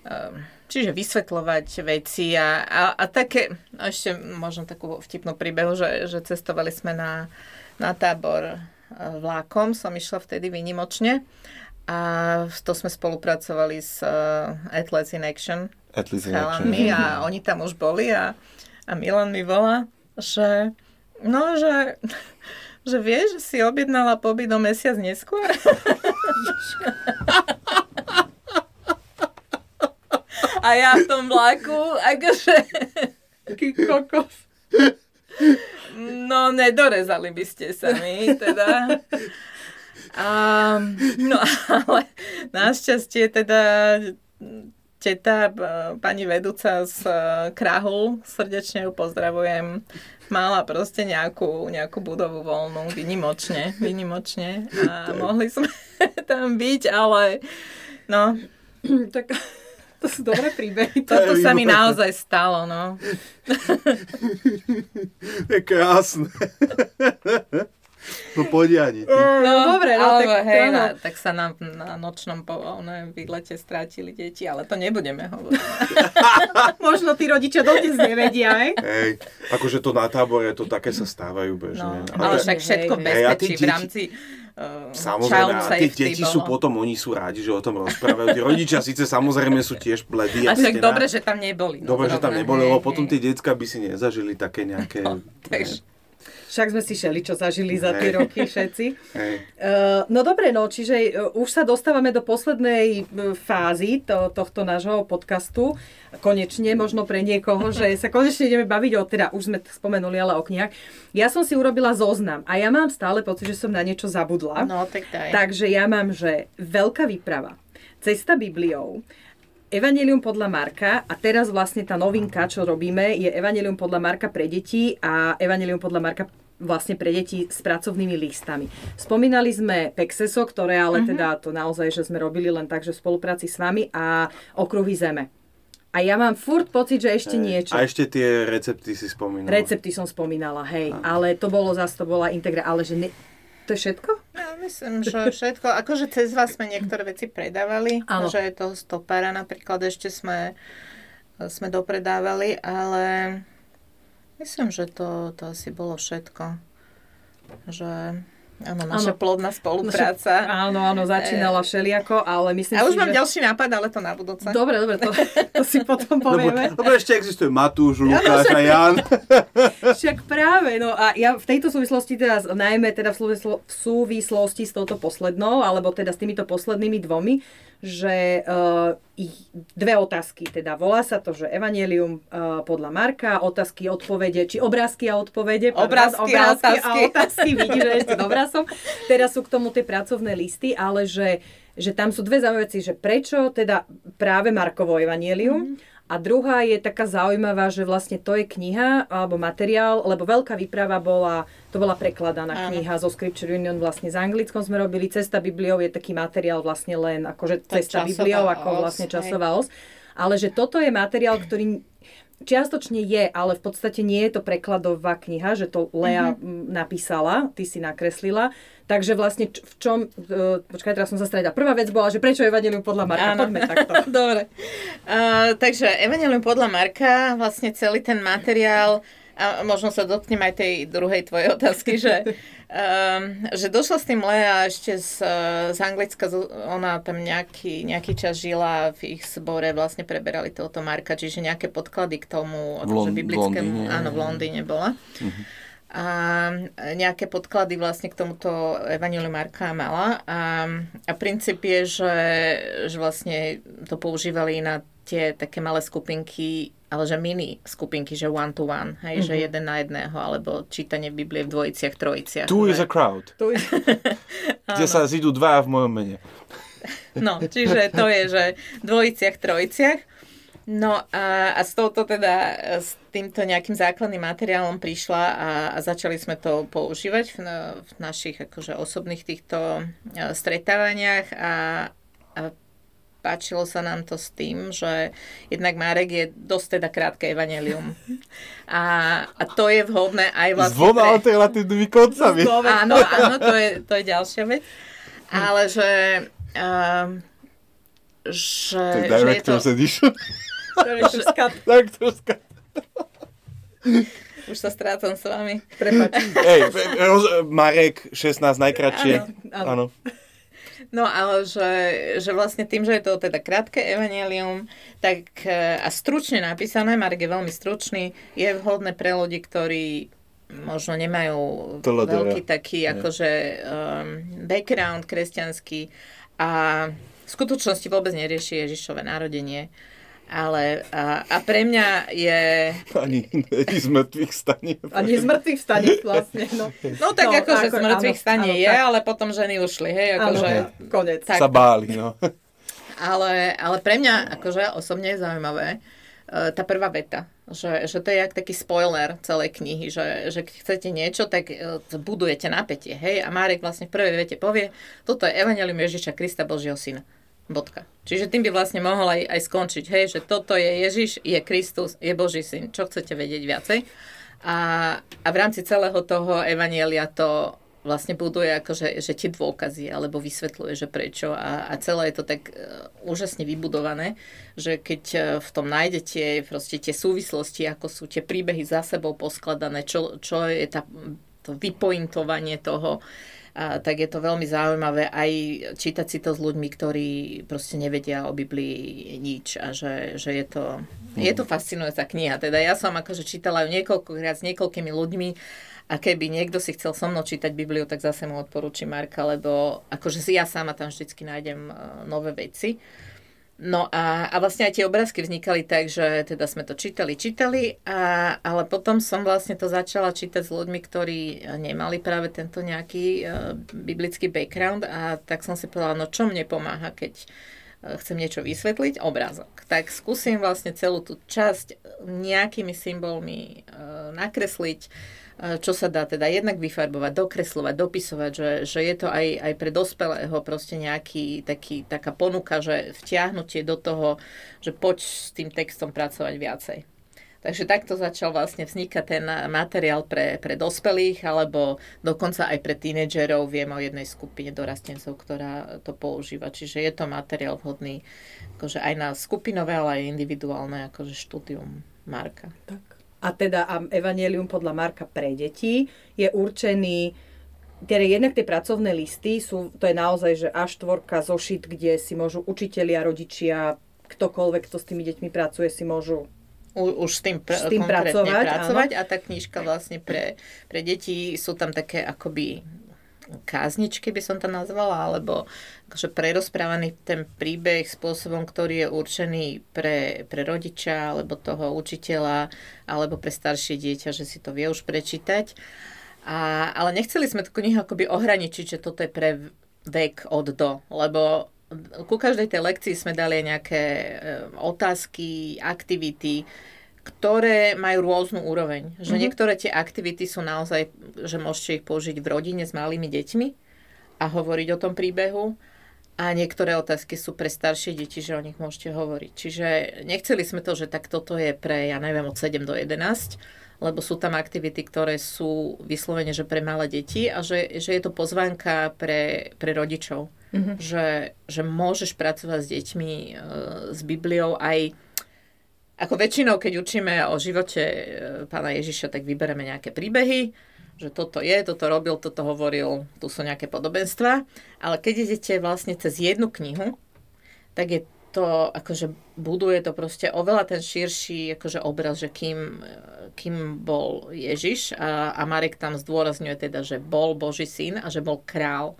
um, Čiže vysvetľovať veci a, a, a také, no ešte možno takú vtipnú príbehu, že, že cestovali sme na, na tábor e, vlákom, som išla vtedy výnimočne a to sme spolupracovali s uh, Athletes in Action, At least s in action. a oni tam už boli a, a Milan mi volá, že no, že, že vieš, že si objednala pobyt o mesiac neskôr. A ja v tom vlaku, akože... Taký kokos. No, nedorezali by ste sa mi, teda. A, no, ale našťastie teda teta, pani vedúca z e, Krahu, srdečne ju pozdravujem, mala proste nejakú, nejakú budovu voľnú, vynimočne, vynimočne. A mohli sme tam byť, ale no, tak to sú dobré príbehy. toto sa mi naozaj stalo, no. Je krásne. No poď ani. Ty. No, dobre, no, alebo, tak hej, na, tak sa nám na nočnom po, ne, výlete strátili deti, ale to nebudeme hovoriť. Možno tí rodičia dodnes nevedia, hej? Hej, akože to na tábore, to také sa stávajú bežne. No, ale to- však všetko hej, hej. Bezpečí v deti- rámci uh, Samozrejme, child a tie deti sú bolo. potom, oni sú rádi, že o tom rozprávajú. Tí rodičia síce samozrejme sú tiež bledí. A však dobre, že tam neboli. no, Dobre, že tam neboli, hej, lebo potom hej. tie decka by si nezažili také nejaké... No, takže- Však sme si šeli, čo zažili za tie roky všetci. Uh, no dobre, no, čiže uh, už sa dostávame do poslednej uh, fázy to, tohto nášho podcastu. Konečne, možno pre niekoho, že sa konečne ideme baviť o, teda už sme spomenuli, ale o knihách. Ja som si urobila zoznam a ja mám stále pocit, že som na niečo zabudla. No, tak daj. Takže ja mám, že Veľká výprava, Cesta Bibliou, Evangelium podľa Marka a teraz vlastne tá novinka, čo robíme, je Evangelium podľa Marka pre deti a Evangelium podľa Marka vlastne pre deti s pracovnými listami. Spomínali sme Pexeso, ktoré ale Mhm. teda to naozaj, že sme robili len tak, že v spolupráci s vami a Okruhy zeme. A ja mám furt pocit, že ešte niečo. A ešte tie recepty si spomínal. Recepty som spomínala, hej, ale to bolo zase, to bola integra, ale že ne... To je všetko? Ja myslím, že všetko, akože cez vás sme niektoré veci predávali, Áno. že toho stopára napríklad ešte sme, sme dopredávali, ale myslím, že to, to asi bolo všetko. Že áno, naša Áno. plodná spolupráca. Áno, áno, začínala všeliako, ale myslím A si, už mám že... ďalší nápad, ale to na budúce. Dobre, dobre, to, to si potom povieme. lebo ešte existuje Matúš, Lukáš a Jan. Však práve, no a ja v tejto súvislosti teda, najmä teda v súvislosti s touto poslednou, alebo teda s týmito poslednými dvomi, že ich, dve otázky, teda volá sa to, že Evangelium uh, podľa Marka, otázky, odpovede, či obrázky a odpovede. pardon, Obrázky a otázky. a otázky, vidíš, že ešte dobrá som. Teraz sú k tomu tie pracovné listy, ale že, že tam sú dve zaujímavé veci, že prečo teda práve Markovo Evangelium, A druhá je taká zaujímavá, že vlastne to je kniha alebo materiál, lebo veľká výprava bola, to bola prekladaná kniha zo Scripture Union vlastne s anglickom sme robili. Cesta Bibliou je taký materiál vlastne len akože cesta Bibliou ako os, vlastne časová os. Ale že toto je materiál, ktorý čiastočne je, ale v podstate nie je to prekladová kniha, že to Lea mm napísala, ty si nakreslila. Takže vlastne v čom, uh, počkaj, teraz som sa stredila. Prvá vec bola, že prečo Evangelium podľa Marka? Áno. Poďme takto. Dobre. Uh, takže Evangelium podľa Marka, vlastne celý ten materiál, a možno sa dotknem aj tej druhej tvojej otázky, že, um, že došla s tým Lea ešte z, z Anglicka, ona tam nejaký, nejaký čas žila v ich zbore, vlastne preberali tohoto Marka, čiže nejaké podklady k tomu, V akože Lon- v biblickému, áno, v. Londýne bola. A nejaké podklady vlastne k tomuto Evangeliu Marka mala. A, a princíp je, že, že vlastne to používali na tie také malé skupinky, ale že mini skupinky, že one to one, hej, mm-hmm. že jeden na jedného, alebo čítanie Biblie v dvojiciach, trojiciach. Tu is a crowd, je, kde sa zidú dva v mojom mene. No, čiže to je, že dvojiciach, trojiciach. No a, a s touto teda, s týmto nejakým základným materiálom prišla a, a začali sme to používať v, v našich akože osobných týchto e, stretávaniach a, a páčilo sa nám to s tým, že jednak Marek je dosť teda krátke evanelium. A, a to je vhodné aj S vlastne... dvoma pre- alternatívnymi koncami. Áno, áno, to je, to je ďalšia vec. Ale že... Um, že, To je že je to, Director's Edition. Director's cut. Director's cut. už sa strácam s vami. Prepač. Roz- Marek, 16 najkratšie. Áno, áno. Áno. No ale že, že vlastne tým, že je to teda krátke evanelium, tak e, a stručne napísané, Marek je veľmi stručný, je vhodné pre ľudí, ktorí možno nemajú TLDR. veľký taký akože um, background kresťanský a v skutočnosti vôbec nerieši Ježišové narodenie. Ale a, a pre mňa je... Ani ani z mŕtvych stane. A nie z mŕtvych vstane vlastne. No, No tak No, akože ako- z mŕtvych áno, stane áno, je, tak. ale potom ženy ušli, hej, akože... konec. Tak. Sa báli, no. Ale, ale pre mňa akože osobne je zaujímavé e, tá prvá veta, že, že to je jak taký spoiler celej knihy, že, že keď chcete niečo, tak e, budujete napätie, hej, a Márek vlastne v prvej vete povie, toto je Evangelium Ježiša Krista Božieho Syna. Bodka. Čiže tým by vlastne mohol aj, aj skončiť, hej, že toto je Ježiš, je Kristus, je Boží syn. Čo chcete vedieť viacej? A, a v rámci celého toho Evanielia to vlastne buduje akože, že tie dôkazy, alebo vysvetľuje, že prečo a, a celé je to tak uh, úžasne vybudované, že keď uh, v tom nájdete proste tie súvislosti, ako sú tie príbehy za sebou poskladané, čo, čo je tá, to vypointovanie toho, a, tak je to veľmi zaujímavé aj čítať si to s ľuďmi, ktorí proste nevedia o Biblii nič a že, že je, to, je to fascinujúca kniha. Teda ja som akože čítala ju niekoľkokrát s niekoľkými ľuďmi a keby niekto si chcel so mnou čítať Bibliu, tak zase mu odporúčim Marka, lebo akože si ja sama tam vždycky nájdem uh, nové veci. No a, a vlastne aj tie obrázky vznikali tak, že teda sme to čítali, čítali, a, ale potom som vlastne to začala čítať s ľuďmi, ktorí nemali práve tento nejaký uh, biblický background a tak som si povedala, no čo mne pomáha, keď uh, chcem niečo vysvetliť, obrázok. Tak skúsim vlastne celú tú časť nejakými symbolmi uh, nakresliť, čo sa dá teda jednak vyfarbovať, dokreslovať, dopisovať, že, že je to aj, aj pre dospelého proste nejaký taký, taká ponuka, že vtiahnutie do toho, že poď s tým textom pracovať viacej. Takže takto začal vlastne vznikať ten materiál pre, pre dospelých, alebo dokonca aj pre tínedžerov. Viem o jednej skupine dorastencov, ktorá to používa. Čiže je to materiál vhodný akože aj na skupinové, ale aj individuálne akože štúdium Marka. Tak. A teda a Evangelium podľa Marka pre deti je určený teda jednak tie pracovné listy sú, to je naozaj, že A4 zošit, kde si môžu učitelia, rodičia, ktokoľvek, kto s tými deťmi pracuje, si môžu U, už s tým, pr- S tým pracovať, pracovať. A tá knižka vlastne pre, pre deti sú tam také akoby kázničky by som to nazvala, alebo akože prerozprávaný ten príbeh spôsobom, ktorý je určený pre, pre rodiča, alebo toho učiteľa, alebo pre staršie dieťa, že si to vie už prečítať. A, ale nechceli sme tú knihu akoby ohraničiť, že toto je pre vek od do, lebo ku každej tej lekcii sme dali nejaké e, otázky, aktivity, ktoré majú rôznu úroveň. Že mm-hmm. niektoré tie aktivity sú naozaj, že môžete ich použiť v rodine s malými deťmi a hovoriť o tom príbehu. A niektoré otázky sú pre staršie deti, že o nich môžete hovoriť. Čiže nechceli sme to, že tak toto je pre, ja neviem, od 7 do 11, lebo sú tam aktivity, ktoré sú vyslovene, že pre malé deti a že, že je to pozvánka pre, pre rodičov. Mm-hmm. Že, že môžeš pracovať s deťmi, e, s Bibliou aj ako väčšinou, keď učíme o živote e, pána Ježiša, tak vybereme nejaké príbehy, že toto je, toto robil, toto hovoril, tu sú nejaké podobenstva. Ale keď idete vlastne cez jednu knihu, tak je to akože buduje to proste oveľa ten širší akože obraz, že kým, kým bol Ježiš a, a Marek tam zdôrazňuje teda, že bol Boží syn a že bol král.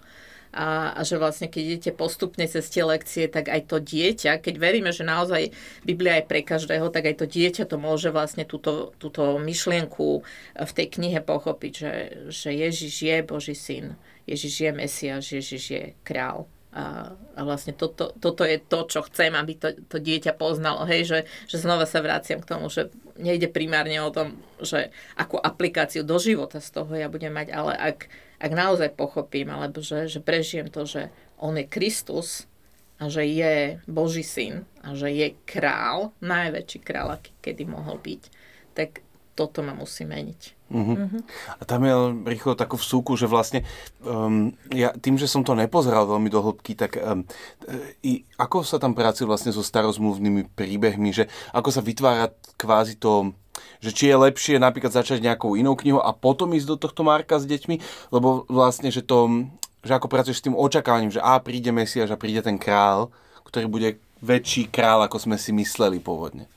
A, a že vlastne keď idete postupne cez tie lekcie, tak aj to dieťa, keď veríme, že naozaj Biblia je pre každého, tak aj to dieťa to môže vlastne túto, túto myšlienku v tej knihe pochopiť, že, že Ježiš je Boží syn, Ježiš je Mesiaš, Ježiš je král. A, a vlastne toto, toto je to, čo chcem, aby to, to dieťa poznalo. Hej, že, že znova sa vraciam k tomu, že nejde primárne o tom, že akú aplikáciu do života z toho ja budem mať, ale ak, ak naozaj pochopím, alebo že, že prežijem to, že on je Kristus a že je Boží syn a že je král, najväčší král, aký kedy mohol byť, tak toto ma musí meniť. Uh-huh. Uh-huh. A tam je rýchlo takú vsúku, že vlastne um, ja tým, že som to nepozeral veľmi do hĺbky, tak um, i ako sa tam pracuje vlastne so starozmluvnými príbehmi, že ako sa vytvára kvázi to že či je lepšie napríklad začať nejakou inou knihou a potom ísť do tohto Marka s deťmi, lebo vlastne, že to, že ako pracuješ s tým očakávaním, že a príde Mesiaš a príde ten král, ktorý bude väčší král, ako sme si mysleli pôvodne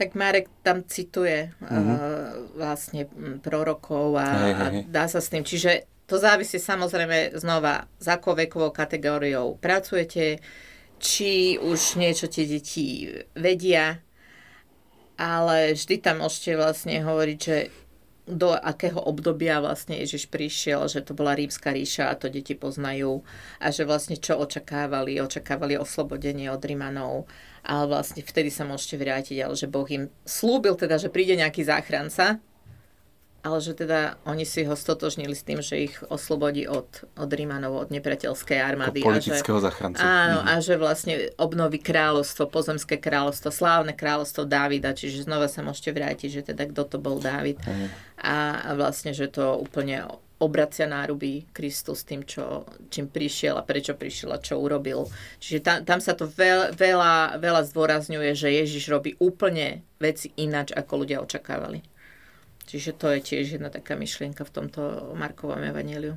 tak Marek tam cituje mm-hmm. uh, vlastne prorokov a, hej, hej. a dá sa s tým. Čiže to závisí samozrejme znova, s akou vekovou kategóriou pracujete, či už niečo tie deti vedia, ale vždy tam môžete vlastne hovoriť, že do akého obdobia vlastne Ježiš prišiel, že to bola rímska ríša a to deti poznajú a že vlastne čo očakávali, očakávali oslobodenie od Rímanov ale vlastne vtedy sa môžete vrátiť, ale že Boh im slúbil teda, že príde nejaký záchranca, ale že teda oni si ho stotožnili s tým, že ich oslobodí od, od Rímanov, od nepriateľskej armády. Ako politického a že, záchranca. Áno, mm. a že vlastne obnoví kráľovstvo, pozemské kráľovstvo, slávne kráľovstvo Dávida, čiže znova sa môžete vrátiť, že teda kto to bol Dávid. Mm. A, a vlastne, že to úplne obracia náruby Kristus tým, čo, čím prišiel a prečo prišiel a čo urobil. Čiže tam, tam sa to veľ, veľa, veľa zdôrazňuje, že Ježiš robí úplne veci ináč, ako ľudia očakávali. Čiže to je tiež jedna taká myšlienka v tomto Markovom evaníliu.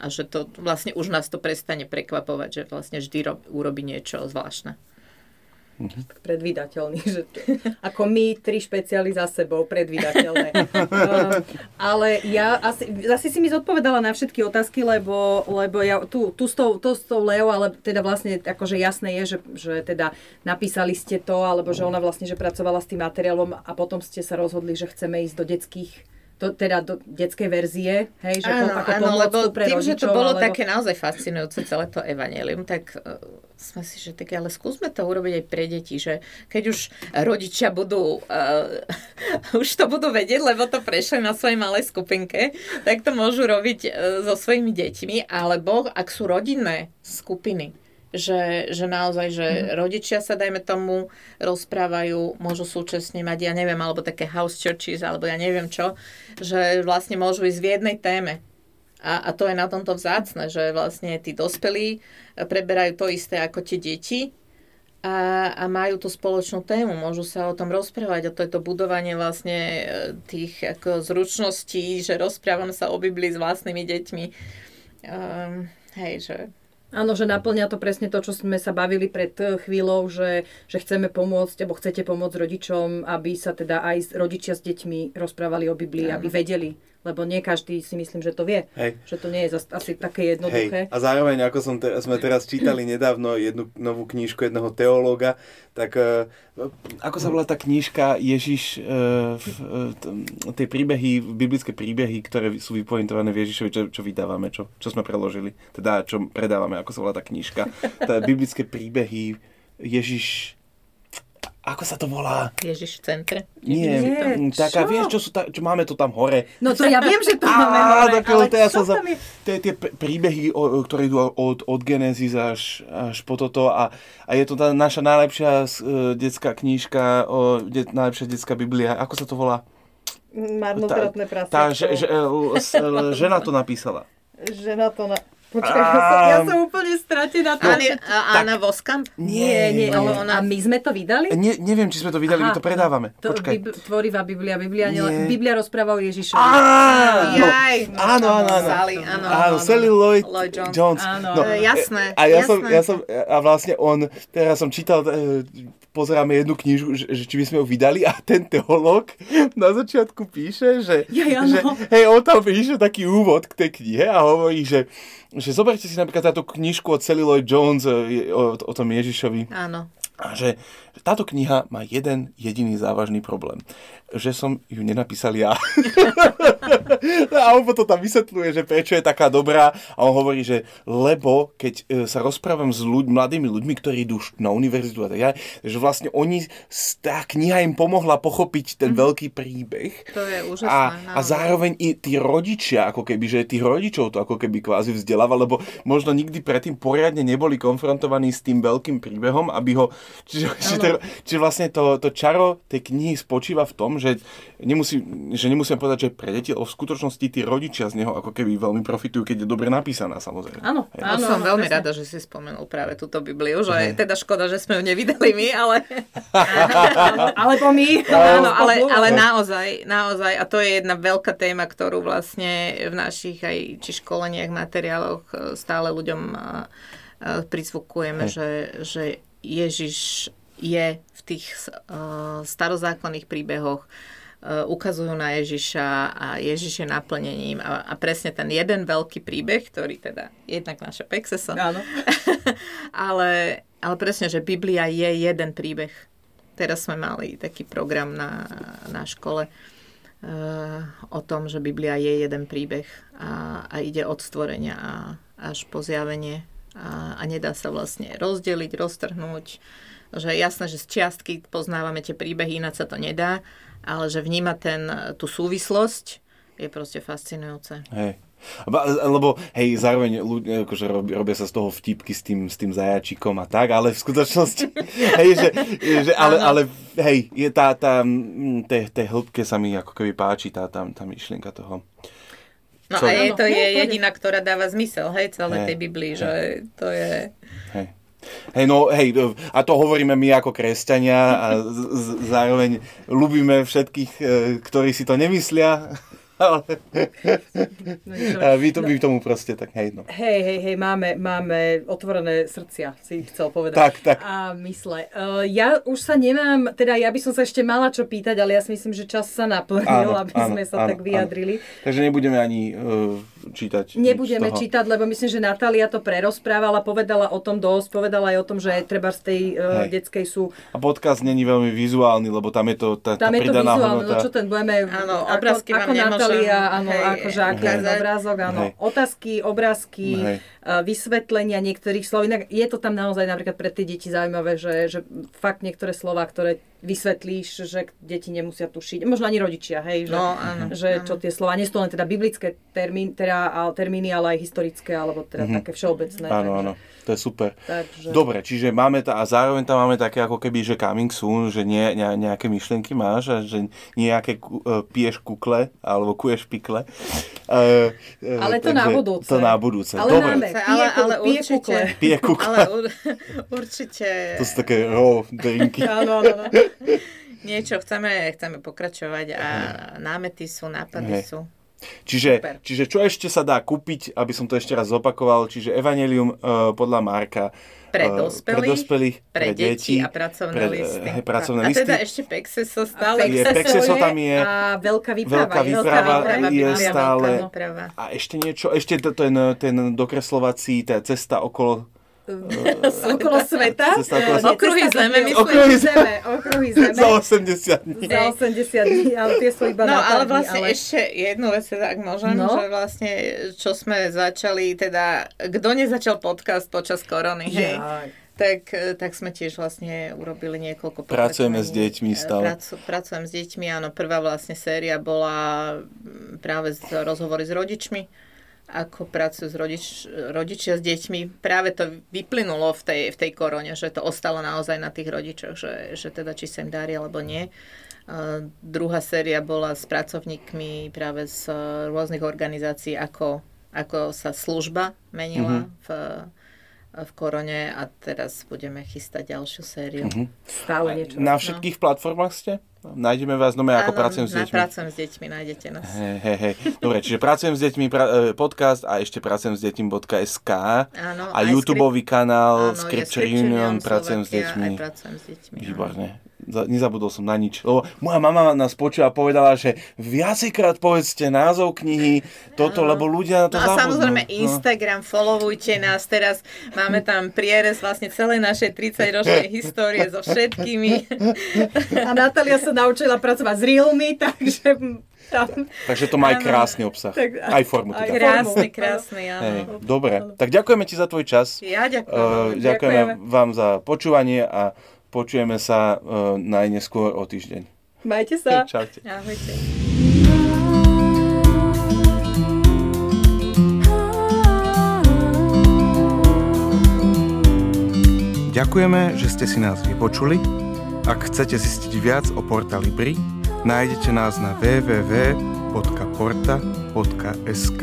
A že to vlastne už nás to prestane prekvapovať, že vlastne vždy rob, urobí niečo zvláštne. Mm-hmm. Predvídateľný, že ako my, tri špeciály za sebou, predvídateľné. uh, ale ja asi, asi si mi zodpovedala na všetky otázky, lebo, lebo ja tu, tu, s tou, to s tou Leo, ale teda vlastne akože jasné je, že, že teda napísali ste to, alebo že ona vlastne, že pracovala s tým materiálom a potom ste sa rozhodli, že chceme ísť do detských to, teda do detskej verzie, hej, že áno, ako áno, lebo pre tým, rodičov, že to bolo alebo... také naozaj fascinujúce celé to evanelium, tak uh, sme si, že tak ale skúsme to urobiť aj pre deti, že keď už rodičia budú, uh, už to budú vedieť, lebo to prešli na svojej malej skupinke, tak to môžu robiť uh, so svojimi deťmi, alebo ak sú rodinné skupiny, že, že naozaj, že mm-hmm. rodičia sa, dajme tomu, rozprávajú, môžu súčasne mať, ja neviem, alebo také house churches, alebo ja neviem čo, že vlastne môžu ísť v jednej téme. A, a to je na tomto vzácne, že vlastne tí dospelí preberajú to isté ako tie deti a, a majú tú spoločnú tému, môžu sa o tom rozprávať a to je to budovanie vlastne e, tých ako zručností, že rozprávam sa o Biblii s vlastnými deťmi. Um, hej, že Áno, že naplňa to presne to, čo sme sa bavili pred eh, chvíľou, že, že chceme pomôcť, alebo chcete pomôcť rodičom, aby sa teda aj rodičia s deťmi rozprávali o Biblii, aby vedeli Lebo nie každý si myslím, že to vie. Hej. Že to nie je asi také Hej, jednoduché. a zároveň, ako som te, sme teraz čítali nedávno jednu novú knížku jedného teológa, tak e, Ako sa volá tá knižka Ježiš, uh, uh, tie príbehy, biblické príbehy, ktoré sú vypointované v Ježišovi, čo, čo vydávame, čo, čo sme preložili, teda čo predávame, ako sa volá tá knižka. Tá biblické príbehy Ježiš, ako sa to volá? Ježiš v centre. Nie, Nie, taká, čo? vieš, čo, sú ta, čo máme to tam hore. No to ja viem, že to máme hore, také, ale teraz čo som sa, tam je? tie, tie príbehy, o, ktoré idú od, od Genesis až, až po toto a, a je to tá naša najlepšia uh, detská knížka, o, de, najlepšia detská Biblia, ako sa to volá? Marnotratné prasiatko. Tá že, že, l- s- l- žena to napísala. Žena to na... Počkaj, ja som, ja som úplne stratená. To, Ani, a Anna Voskamp? nie, nie, ale ona- a my sme to vydali? Ne, neviem, či sme to vydali, my to predávame. To Počkaj. Bib- tvorivá Biblia, Biblia, nie. Nie. Biblia rozpráva o Ježišovi. Á, no. Jaj. Áno, áno, áno. Sally, áno, Sally. Lloyd, Lloyd Jones. Jones. Áno. No, E, jasné, A ja jasné. som, ja som, a vlastne on, teraz som čítal, e, pozeráme jednu knižku, že, že či by sme ju vydali a ten teológ na začiatku píše, že, Jaj, áno. že hej, on tam píše taký úvod k tej knihe a hovorí, že, že zoberte si napríklad táto knižku od Sally Lloyd Jones e, o, o tom Ježišovi Áno. a že táto kniha má jeden jediný závažný problém. Že som ju nenapísal ja. a on potom tam vysvetľuje, že prečo je taká dobrá. A on hovorí, že lebo keď e, sa rozprávam s ľuď, mladými ľuďmi, ktorí idú na univerzitu a tak ďalej, že vlastne oni, tá kniha im pomohla pochopiť ten veľký príbeh. To je úžasné. A, a naozaj. zároveň i tí rodičia, ako keby, že tých rodičov to ako keby kvázi vzdeláva, lebo možno nikdy predtým poriadne neboli konfrontovaní s tým veľkým príbehom, aby ho... Čiže, čiže, to, čiže vlastne to, to čaro tej knihy spočíva v tom, že, nemusí, že nemusíme povedať, že pre deti, ale v skutočnosti tí rodičia z neho ako keby veľmi profitujú, keď je dobre napísaná samozrejme. Áno. Ja áno, som áno, veľmi presne. rada, že si spomenul práve túto Bibliu, že je teda škoda, že sme ju nevydali my, ale, Alebo my. áno, ale, ale naozaj, naozaj, a to je jedna veľká téma, ktorú vlastne v našich aj či školeniach, materiáloch e, stále ľuďom e, e, prisvukujeme, že, že Ježiš je v tých uh, starozákonných príbehoch uh, ukazujú na Ježiša a Ježiš je naplnením a, a presne ten jeden veľký príbeh, ktorý teda jednak naše Pexeso, Áno. ale, ale presne, že Biblia je jeden príbeh. Teraz sme mali taký program na, na škole uh, o tom, že Biblia je jeden príbeh a, a ide od stvorenia a, až po zjavenie a, a nedá sa vlastne rozdeliť, roztrhnúť. Že jasné, že z čiastky poznávame tie príbehy, ináč sa to nedá, ale že vníma ten, tú súvislosť je proste fascinujúce. Hej. Lebo, hej, zároveň ľudia, akože robia, sa z toho vtipky s tým, s tým zajačikom a tak, ale v skutočnosti, hej, že, že ale, ale, hej, je tá, tá, mm, tej, tej hĺbke sa mi ako keby páči tá, tá, tá myšlienka toho. No Co- a je, to je je- jediná, ktorá dáva zmysel, hej, celej Hej. tej Biblii, že to je... Hej. Hej, no, hej, a to hovoríme my ako kresťania a z, z, zároveň ľubíme všetkých, e, ktorí si to nemyslia, a vy, to, vy tomu proste tak, hej, no. Hej, hej, hej, máme, máme otvorené srdcia, si chcel povedať. Tak, tak. A mysle. Uh, ja už sa nemám, teda ja by som sa ešte mala čo pýtať, ale ja si myslím, že čas sa naplnil, Áno, aby áno, sme sa áno, tak vyjadrili. Takže nebudeme ani uh, čítať. Nebudeme čítať, lebo myslím, že Natália to prerozprávala, povedala o tom dosť, povedala aj o tom, že treba z tej uh, Hej. detskej sú... A podcast není veľmi vizuálny, lebo tam je to tá, tá Tam je to vizuálne, no čo ten budeme... Áno, ako, obrázky vám ako Natália, áno, hej, akože aký je ukázať. obrázok, áno. Hej. Otázky, obrázky, Hej. uh, vysvetlenia niektorých slov. Inak je to tam naozaj napríklad pre tie deti zaujímavé, že, že fakt niektoré slova, ktoré vysvetlíš, že deti nemusia tušiť. Možno ani rodičia, hej, že, No, áno, že áno. čo tie slova, nie sú to len teda biblické termín, teda, ale- termíny, ale aj historické, alebo teda Mhm. také všeobecné. Áno, takže, áno, to je super. Takže... Dobre, čiže máme tá, a zároveň tam máme také ako keby, že coming soon, že nie, ne, nejaké myšlienky máš a že nejaké ku, uh, piješ kukle, alebo kuješ pikle. Uh, uh, Ale to na budúce. To na budúce, Ale dobre. máme. Ale, Pije ku- ale pije určite, kukle. Pije kukle. ale ur, určite To sú také raw drinky. Áno, áno, áno. niečo chceme, chceme pokračovať a námety sú, nápady Hej. sú. Čiže, Super. čiže čo ešte sa dá kúpiť, aby som to ešte raz zopakoval, čiže Evangelium uh, podľa Marka Pre uh, dospelých, pre, dospelých, pre deti a pracovné pre, listy. Hej, pracovné a listy. teda ešte Pexeso stále. Je Pexeso tam je, A veľká výprava. veľká výprava výprava, je stále. výprava. A ešte niečo, ešte ten, ten dokreslovací, tá cesta okolo Okolo sveta. Cesta okolo Nie, Okruhy zeme, myslím. Okruhy zeme. Okruhy zeme. za 80 dní. Za 80 dní, ale tie sú iba No ale vlastne ale... ešte jednu vec, teda, ak môžem, No. že vlastne, čo sme začali, teda, kto nezačal podcast počas korony, hej, tak, tak sme tiež vlastne urobili niekoľko Pracujeme s deťmi stále. Pracu, pracujem s deťmi, áno. Prvá vlastne séria bola mm, práve z rozhovory s rodičmi, ako pracujú s rodič, rodičia s deťmi. Práve to vyplynulo v tej, v tej korone, že to ostalo naozaj na tých rodičoch, že, že teda či sa im darí alebo nie. Uh, druhá séria bola s pracovníkmi práve z uh, rôznych organizácií, ako, ako sa služba menila Mhm. v, v korone a teraz budeme chystať ďalšiu sériu. Mhm. Stále niečo. Na všetkých platformách ste? Nájdeme vás nome ako pracujem s deťmi. Pracujem s deťmi, nájdete nás. Hej, hej, hej. Dobre, čiže pracujem s deťmi pra, e, podcast a ešte pracujem s deťmi.sk Áno, a aj YouTubeový kanál Áno, Scripture Union, pracujem s deťmi. Aj pracujem s deťmi. Výborne. Za- Nezabudol som na nič. Lebo moja mama nás počula a povedala, že viacejkrát povedzte názov knihy, toto, lebo ľudia na to No a zabudnú. samozrejme No. Instagram, followujte nás, teraz máme tam prierez vlastne celej našej 30-ročnej histórie so všetkými. A Natália sa naučila pracovať s reelmi, takže tam... Takže to má aj krásny obsah. Tak- aj formu aj teda. Krásny, krásny, Hej, áno. dobre. Tak ďakujeme ti za tvoj čas. Ja ďakujem. Uh, ďakujeme Ďakujeme. vám za počúvanie a počujeme sa uh, najneskôr o týždeň. Majte sa. Čaute. Ahojte. Ďakujeme, že ste si nás vypočuli. Ak chcete zistiť viac o Porta Libri, nájdete nás na www.porta.sk.